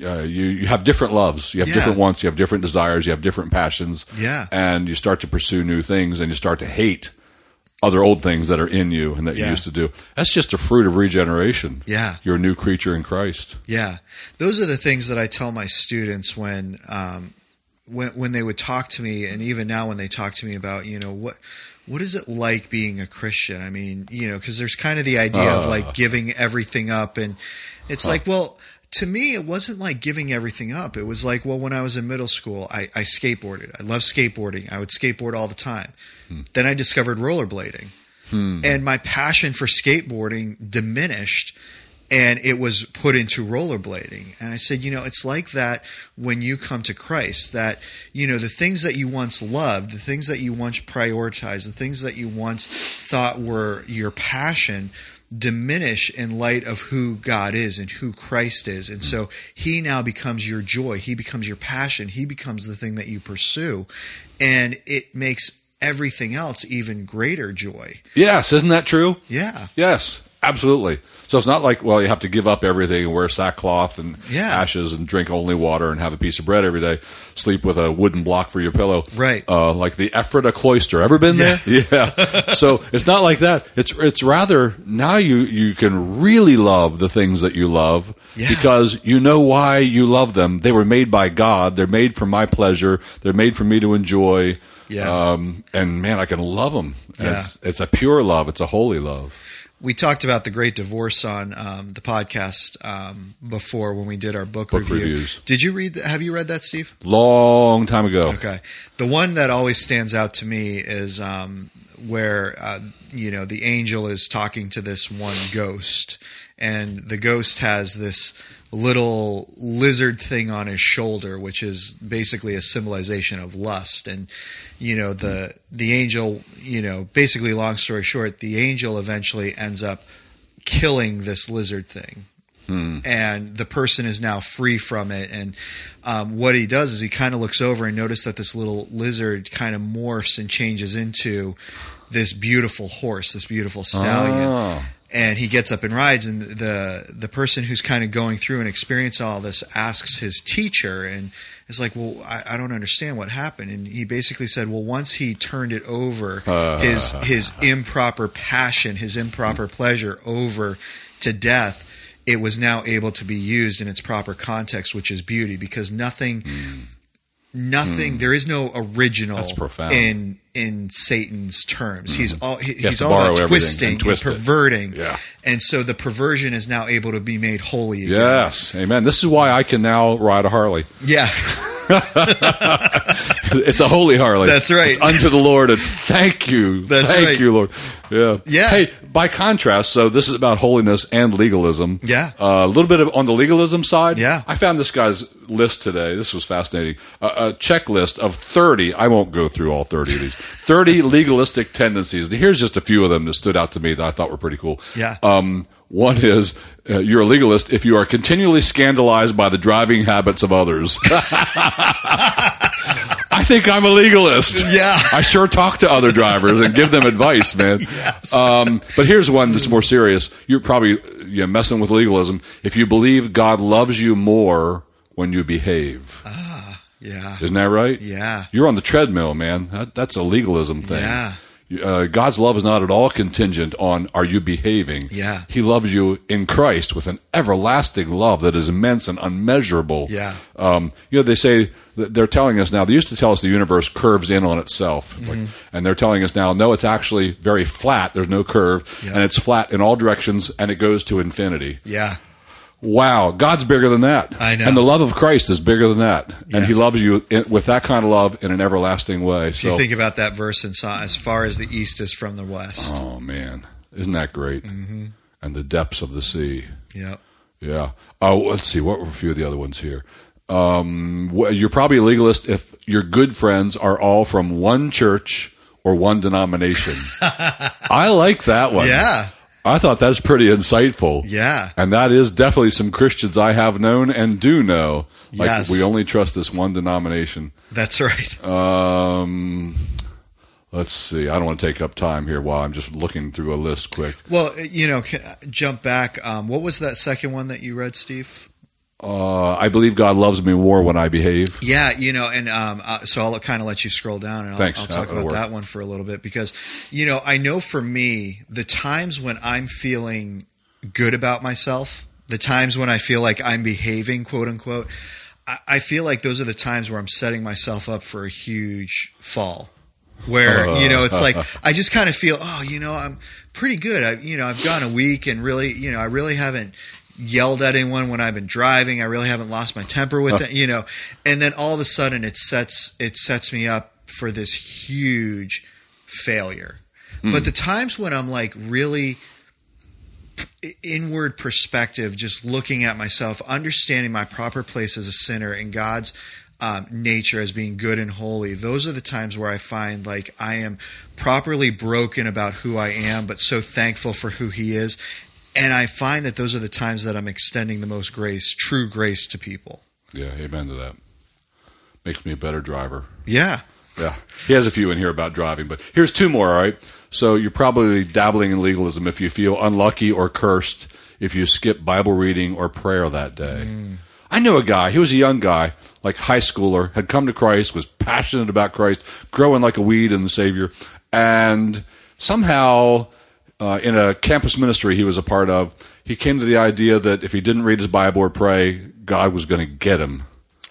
Uh, you you have different loves. You have Yeah. different wants. You have different desires. You have different passions. Yeah. and you start to pursue new things, and you start to hate other old things that are in you and that you used to do. That's just a fruit of regeneration. Yeah. you're a new creature in Christ. Yeah, those are the things that I tell my students when um, when when they would talk to me, and even now when they talk to me about you know what what is it like being a Christian? I mean, you know, because there's kind of the idea of like uh. giving everything up, and it's like, well, to me, it wasn't like giving everything up. It was like, well, when I was in middle school, I, I skateboarded. I love skateboarding. I would skateboard all the time. Hmm. Then I discovered rollerblading. Hmm. And my passion for skateboarding diminished and it was put into rollerblading. And I said, you know, it's like that when you come to Christ, that, you know, the things that you once loved, the things that you once prioritized, the things that you once thought were your passion diminish in light of who God is and who Christ is. And so he now becomes your joy. He becomes your passion. He becomes the thing that you pursue. And it makes everything else even greater joy. Yes, isn't that true? Yeah. Yes, absolutely. So it's not like well, you have to give up everything and wear sackcloth and Yeah. ashes and drink only water and have a piece of bread every day, sleep with a wooden block for your pillow, Right. Uh, like the Ephrata cloister. Ever been there? [laughs] Yeah. so it's not like that. It's it's rather now you you can really love the things that you love Yeah. because you know why you love them. They were made by God. They're made for my pleasure. They're made for me to enjoy. Yeah. Um, and man, I can love them. Yeah. It's, it's a pure love. It's a holy love. We talked about the great divorce on um, the podcast um, before when we did our book, Book review. reviews. Did you read? Have you read that, Steve? Long time ago. Okay. The one that always stands out to me is um, where uh, you know the angel is talking to this one ghost, and the ghost has this little lizard thing on his shoulder, which is basically a symbolization of lust. And you know the the angel, you know, basically, long story short, the angel eventually ends up killing this lizard thing and the person is now free from it. And um, what he does is he kind of looks over and notices that this little lizard kind of morphs and changes into this beautiful horse, this beautiful stallion. Oh. And he gets up and rides, and the the person who's kind of going through and experiencing all this asks his teacher, and is like, "Well, I, I don't understand what happened." And he basically said, "Well, once he turned it over, uh. his his improper passion, his improper pleasure over to death, it was now able to be used in its proper context, which is beauty, because nothing, mm. Nothing, there is no original Hmm. That's profound. in in Satan's terms. He's all he, Hmm. has he's all about twisting and twist it. perverting, Yeah. and so the perversion is now able to be made holy again. Yes, amen. This is why I can now ride a Harley. Yeah, [laughs] [laughs] It's a holy Harley. That's right. It's unto the Lord. It's thank you. That's thank right. you, Lord. Yeah. Yeah. Hey, by contrast, so this is about holiness and legalism. Yeah. Uh, a little bit of, on the legalism side. Yeah. I found this guy's list today. This was fascinating. Uh, a checklist of 30. I won't go through all 30 of these. 30 [laughs] legalistic tendencies. Here's just a few of them that stood out to me that I thought were pretty cool. Yeah. Um, one is uh, you're a legalist if you are continually scandalized by the driving habits of others. [laughs] I think I'm a legalist. Yeah. I sure talk to other drivers and give them advice, man. [laughs] Yes. Um, but here's one that's more serious. You're probably you know, messing with legalism if you believe God loves you more when you behave. Ah, yeah, Isn't that right? yeah, You're on the treadmill, man. That, that's a legalism thing. Yeah. Uh, God's love is not at all contingent on are you behaving. Yeah. He loves you in Christ with an everlasting love that is immense and unmeasurable. Yeah. Um, you know, they say they're telling us now. They used to tell us the universe curves in on itself, Mm-hmm. like, and they're telling us now, no, it's actually very flat. There's no curve, Yeah. and it's flat in all directions, and it goes to infinity. yeah, Wow, God's bigger than that. I know. And the love of Christ is bigger than that. And He loves you with that kind of love in an everlasting way. If you think about that verse in Psalm, as far as the east is from the west. oh man, isn't that great? Mm-hmm. And the depths of the sea. Yep. Yeah. Oh, let's see. What were a few of the other ones here? Um, you're probably a legalist if your good friends are all from one church or one denomination. [laughs] I like that one. Yeah. I thought that's pretty insightful. Yeah. And that is definitely some Christians I have known and do know. Like Yes. we only trust this one denomination. That's right. Um, let's see. I don't want to take up time here while I'm just looking through a list quick. Well, you know, can, jump back. Um, what was that second one that you read, Steve? Uh, I believe God loves me more when I behave. Yeah, you know, and um, uh, so I'll kind of let you scroll down, and I'll, Thanks. I'll talk That'll about work. that one for a little bit because, you know, I know for me, the times when I'm feeling good about myself, the times when I feel like I'm behaving, quote unquote, I, I feel like those are the times where I'm setting myself up for a huge fall. Where you know it's like [laughs] I just kind of feel oh you know I'm pretty good I you know I've gone a week and really you know I really haven't yelled at anyone when I've been driving. I really haven't lost my temper with it, you know. And then all of a sudden, it sets it sets me up for this huge failure. But the times when I'm like really inward perspective, just looking at myself, understanding my proper place as a sinner and God's um, nature as being good and holy, those are the times where I find like I am properly broken about who I am, but so thankful for who He is. And I find that those are the times that I'm extending the most grace, true grace to people. Yeah, amen to that. Makes me a better driver. Yeah. Yeah. He has a few in here about driving, but here's two more, all right? So you're probably dabbling in legalism if you feel unlucky or cursed if you skip Bible reading or prayer that day. Mm. I knew a guy, he was a young guy, like high schooler, had come to Christ, was passionate about Christ, growing like a weed in the Savior, and somehow uh, in a campus ministry he was a part of, he came to the idea that if he didn't read his Bible or pray, God was going to get him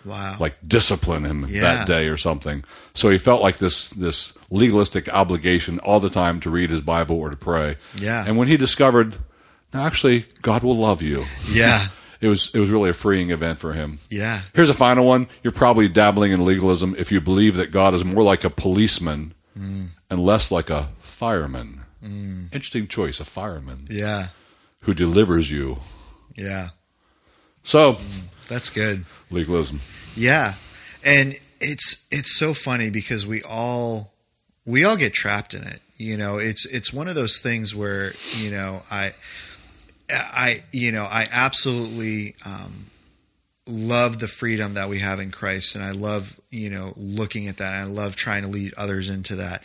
Wow. like discipline him Yeah. that day or something. So he felt like this this legalistic obligation all the time to read his Bible or to pray. Yeah. And when he discovered, no, actually, God will love you. yeah. [laughs] It was it was really a freeing event for him. Yeah. Here's a final one. You're probably dabbling in legalism if you believe that God is more like a policeman Mm. and less like a fireman. Interesting choice, a fireman Yeah. who delivers you. Yeah. So, That's good. legalism. Yeah. And it's it's so funny because we all we all get trapped in it. You know, it's it's one of those things where, you know, I I you know, I absolutely um love the freedom that we have in Christ and I love, you know, looking at that. And I love trying to lead others into that.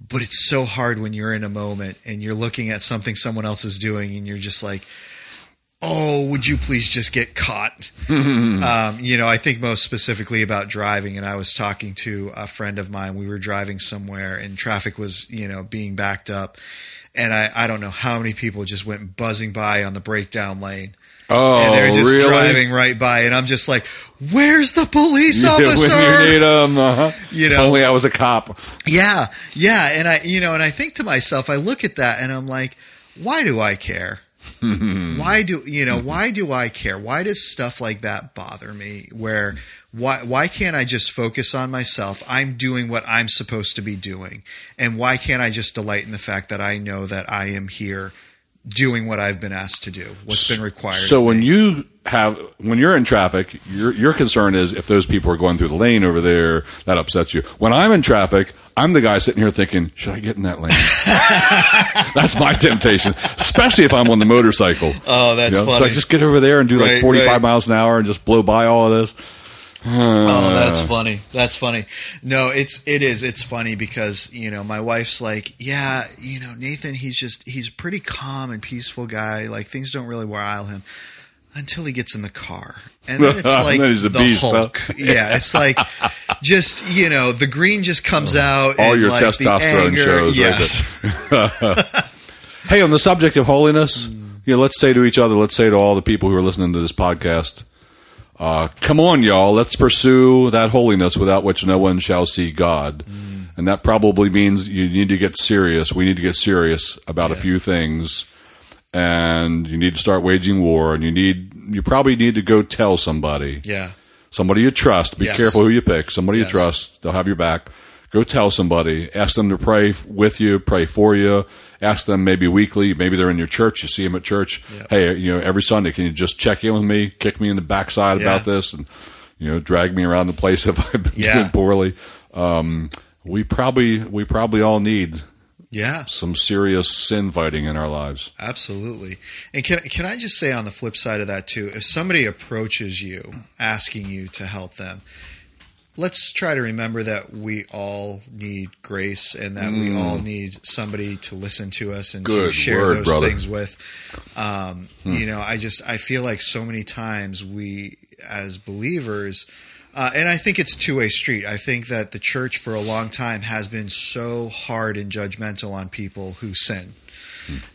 But it's so hard when you're in a moment and you're looking at something someone else is doing and you're just like, oh, would you please just get caught? [laughs] um, you know, I think most specifically about driving. And I was talking to a friend of mine. We were driving somewhere and traffic was, you know, being backed up. And I, I don't know how many people just went buzzing by on the breakdown lane. Oh, and they're just really? driving right by. And I'm just like, where's the police Yeah, officer? [laughs] when you need 'em, uh-huh. You If know. only I was a cop. Yeah, yeah, and I, you know, and I think to myself, I look at that and I'm like, why do I care? [laughs] why do you know? Why do I care? Why does stuff like that bother me? Where why why can't I just focus on myself? I'm doing what I'm supposed to be doing, and why can't I just delight in the fact that I know that I am here doing what I've been asked to do, what's been required. So when you have when you're in traffic, your your concern is if those people are going through the lane over there, that upsets you. When I'm in traffic, I'm the guy sitting here thinking, should I get in that lane? [laughs] that's my temptation, especially if I'm on the motorcycle. Oh, that's You know, funny. So I just get over there and do like 45 right. miles an hour and just blow by all of this. Oh, uh. that's funny. That's funny. No, it's it is. It's funny because you know my wife's like, yeah, you know Nathan. He's just he's a pretty calm and peaceful guy. Like things don't really rile him until he gets in the car, and then it's [laughs] like then he's the beast, huh? Hulk. Yeah, it's like [laughs] just you know the green just comes oh. out. All and, your like, the testosterone anger- shows Yes. right [laughs] Hey, on the subject of holiness, mm. you know, let's say to each other, let's say to all the people who are listening to this podcast, uh, come on, y'all, let's pursue that holiness without which no one shall see God. And that probably means you need to get serious. We need to get serious about a few things. And you need to start waging war. And you need, you probably need to go tell somebody yeah. somebody you trust. Be Yes. careful who you pick. Somebody Yes. you trust. They'll have your back. Go tell somebody. Ask them to pray with you, pray for you. Ask them maybe weekly. Maybe they're in your church. You see them at church. Yeah. Hey, you know, every Sunday, can you just check in with me, kick me in the backside Yeah. about this, and you know, drag me around the place [laughs] if I've been Yeah. doing poorly. Um, we probably we probably all need Yeah. some serious sin fighting in our lives. Absolutely. And can can I just say on the flip side of that too, if somebody approaches you asking you to help them, let's try to remember that we all need grace and that we all need somebody to listen to us and to share word, those brother. things with. Um, You know, I just I feel like so many times we as believers uh, and I think it's two way street. I think that the church for a long time has been so hard and judgmental on people who sin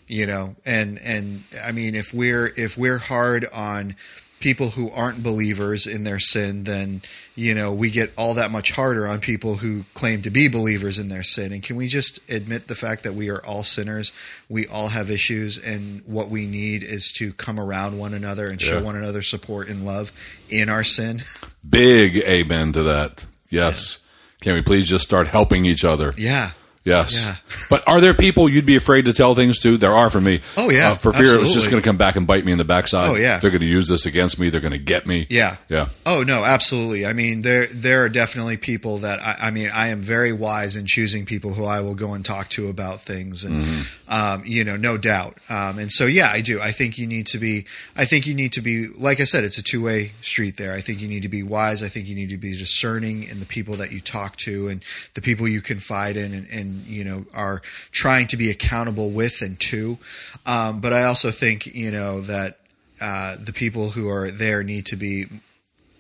you know and and i mean if we're if we're hard on people who aren't believers in their sin, then you know we get all that much harder on people who claim to be believers in their sin. And can we just admit the fact that we are all sinners? We all have issues, and what we need is to come around one another and show Yeah. one another support and love in our sin. Big amen to that. Yes. Can we please just start helping each other? Yeah. Yes. Yeah. but are there people you'd be afraid to tell things to? There are for me. Oh, yeah. Uh, for fear it was just going to come back and bite me in the backside. Oh, yeah. They're going to use this against me. They're going to get me. Yeah. Yeah. Oh no, absolutely. I mean, there there are definitely people that I, I mean, I am very wise in choosing people who I will go and talk to about things, and um, you know, no doubt. Um, and so, yeah, I do. I think you need to be. I think you need to be. Like I said, it's a two way street there. I think you need to be wise. I think you need to be discerning in the people that you talk to and the people you confide in, and, and you know, are trying to be accountable with and to. Um, but I also think you know that. Uh, the people who are there need to be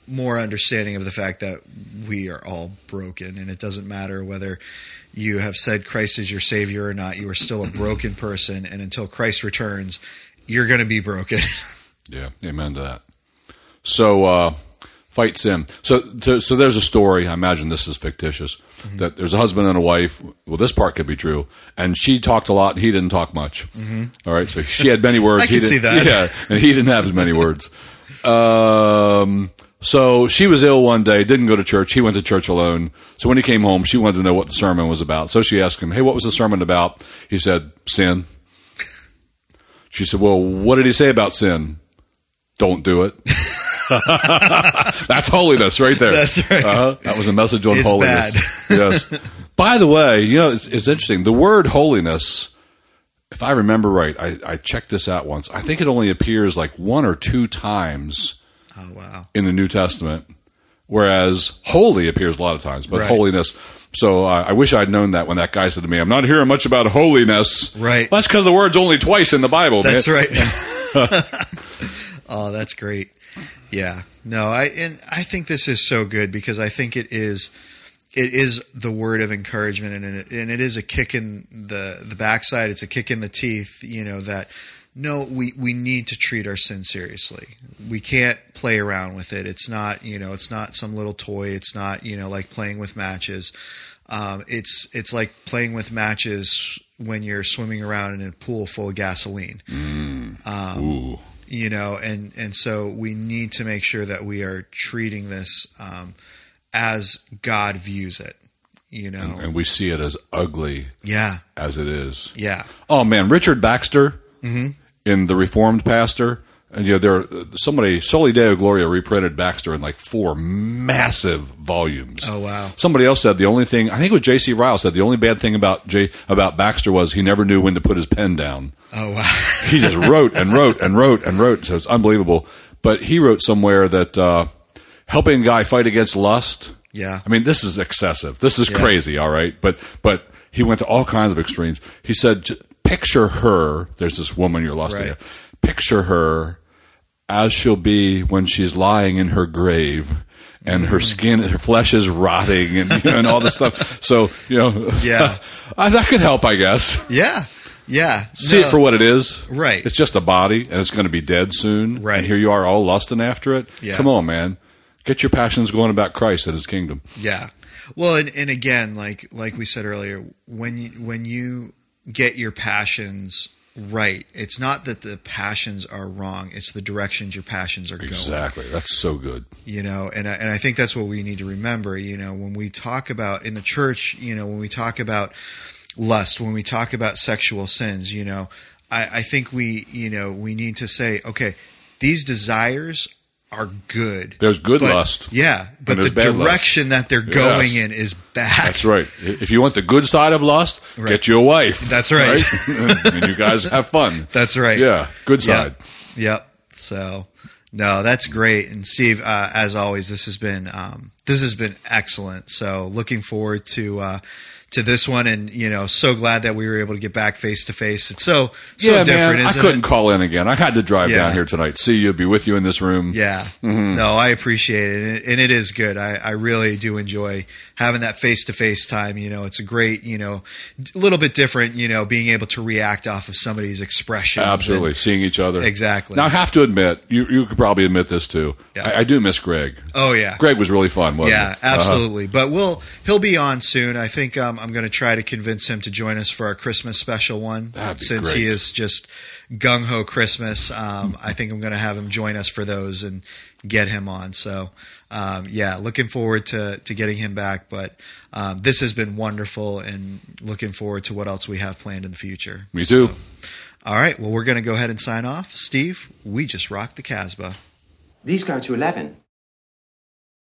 more understanding of the fact that we are all broken and it doesn't matter whether you have said Christ is your savior or not you are still a [clears throat] broken person and until Christ returns you're going to be broken [laughs] Yeah, amen to that. So, uh, fight sin. So, so, so there's a story. I imagine this is fictitious. Mm-hmm. That there's a husband and a wife. Well, this part could be true. And she talked a lot. He didn't talk much. All right. So she had many [laughs] words. Mm-hmm. I he can see didn't- see that. [laughs] Yeah, and he didn't have as many words. Um. So she was ill one day, didn't go to church. He went to church alone. So when he came home, she wanted to know what the sermon was about. So she asked him, Hey, what was the sermon about? He said, Sin. She said, Well, what did he say about sin? Don't do it. [laughs] That's holiness right there. That's right. Uh-huh. That was a message on It's holiness. [laughs] yes. By the way, you know, it's, it's interesting. The word holiness, if I remember right, I, I checked this out once. I think it only appears like one or two times oh wow in the New Testament, whereas holy appears a lot of times, but Right. holiness. So uh, I wish I'd known that when that guy said to me, "I'm not hearing much about holiness." Right. Well, that's because the word's only twice in the Bible. that's man. right [laughs] [laughs] oh that's great yeah no I and I think this is so good because I think it is it is the word of encouragement and it, and it is a kick in the the backside it's a kick in the teeth you know that no we we need to treat our sin seriously. We can't play around with it. It's not you know it's not some little toy. It's not you know like playing with matches. Um, it's it's like playing with matches when you're swimming around in a pool full of gasoline. Ooh. you know and and so we need to make sure that we are treating this um, as god views it you know. And we see it as ugly yeah. as it is. yeah. Oh man, Richard Baxter Mm-hmm. In the Reformed Pastor, and you know there somebody Soli Deo Gloria reprinted Baxter in like four massive volumes. Oh, wow. Somebody else said the only thing I think it was J.C. Ryle said the only bad thing about J about Baxter was he never knew when to put his pen down. oh wow [laughs] He just wrote and wrote and wrote and wrote. So it's unbelievable. But he wrote somewhere that uh, helping a guy fight against lust. Yeah. I mean, this is excessive. This is crazy. All right, but but he went to all kinds of extremes. He said, picture her. There's this woman you're lusting Right. at. Picture her as she'll be when she's lying in her grave. And her mm. skin, her flesh is rotting, and, you know, and all this stuff. So you know, Yeah. [laughs] that could help, I guess. yeah yeah See No. it for what it is. Right. It's just a body, and it's going to be dead soon. Right. And here you are, all lusting after it. Yeah. Come on, man. Get your passions going about Christ and His kingdom. Yeah. Well, and, and again, like like we said earlier, when you, when you get your passions right, it's not that the passions are wrong; it's the directions your passions are going. Exactly. That's so good. You know, and I, and I think that's what we need to remember. You know, when we talk about in the church, you know, when we talk about lust, when we talk about sexual sins, you know, I, I think we you know we need to say, okay, these desires are good. There's good but- lust. Yeah, but the bad lust. direction that they're going in is bad. That's right. If you want the good side of lust, Right. get you a wife. That's right. [laughs] [laughs] and you guys have fun. That's right. Yeah. Good side. Yep. Yep. So, no, that's great. And Steve, uh, as always, this has been um, this this has been excellent. So looking forward to uh, to this one, and you know, so glad that we were able to get back face to face. It's so so yeah, different. man. I couldn't it? call in again. I had to drive Yeah. down here tonight, see you, be with you in this room. Yeah. Mm-hmm. No, I appreciate it. And it- And it is good. I, I really do enjoy having that face to face time. You know, it's a great, you know, a little bit different, you know, being able to react off of somebody's expression. Absolutely, seeing each other. Exactly. Now I have to admit, you you could probably admit this too. Yeah. I, I do miss Greg. Oh, yeah. Greg was really fun, wasn't Yeah, he? Uh-huh. absolutely. But we'll he'll be on soon. I think um, I'm going to try to convince him to join us for our Christmas special one. Since he is just gung ho Christmas, um, I think I'm going to have him join us for those and get him on. So um, yeah, looking forward to to getting him back. But um, this has been wonderful, and looking forward to what else we have planned in the future. Me too. All right, well we're going to go ahead and sign off. Steve, we just rocked the Casbah. These go to 11.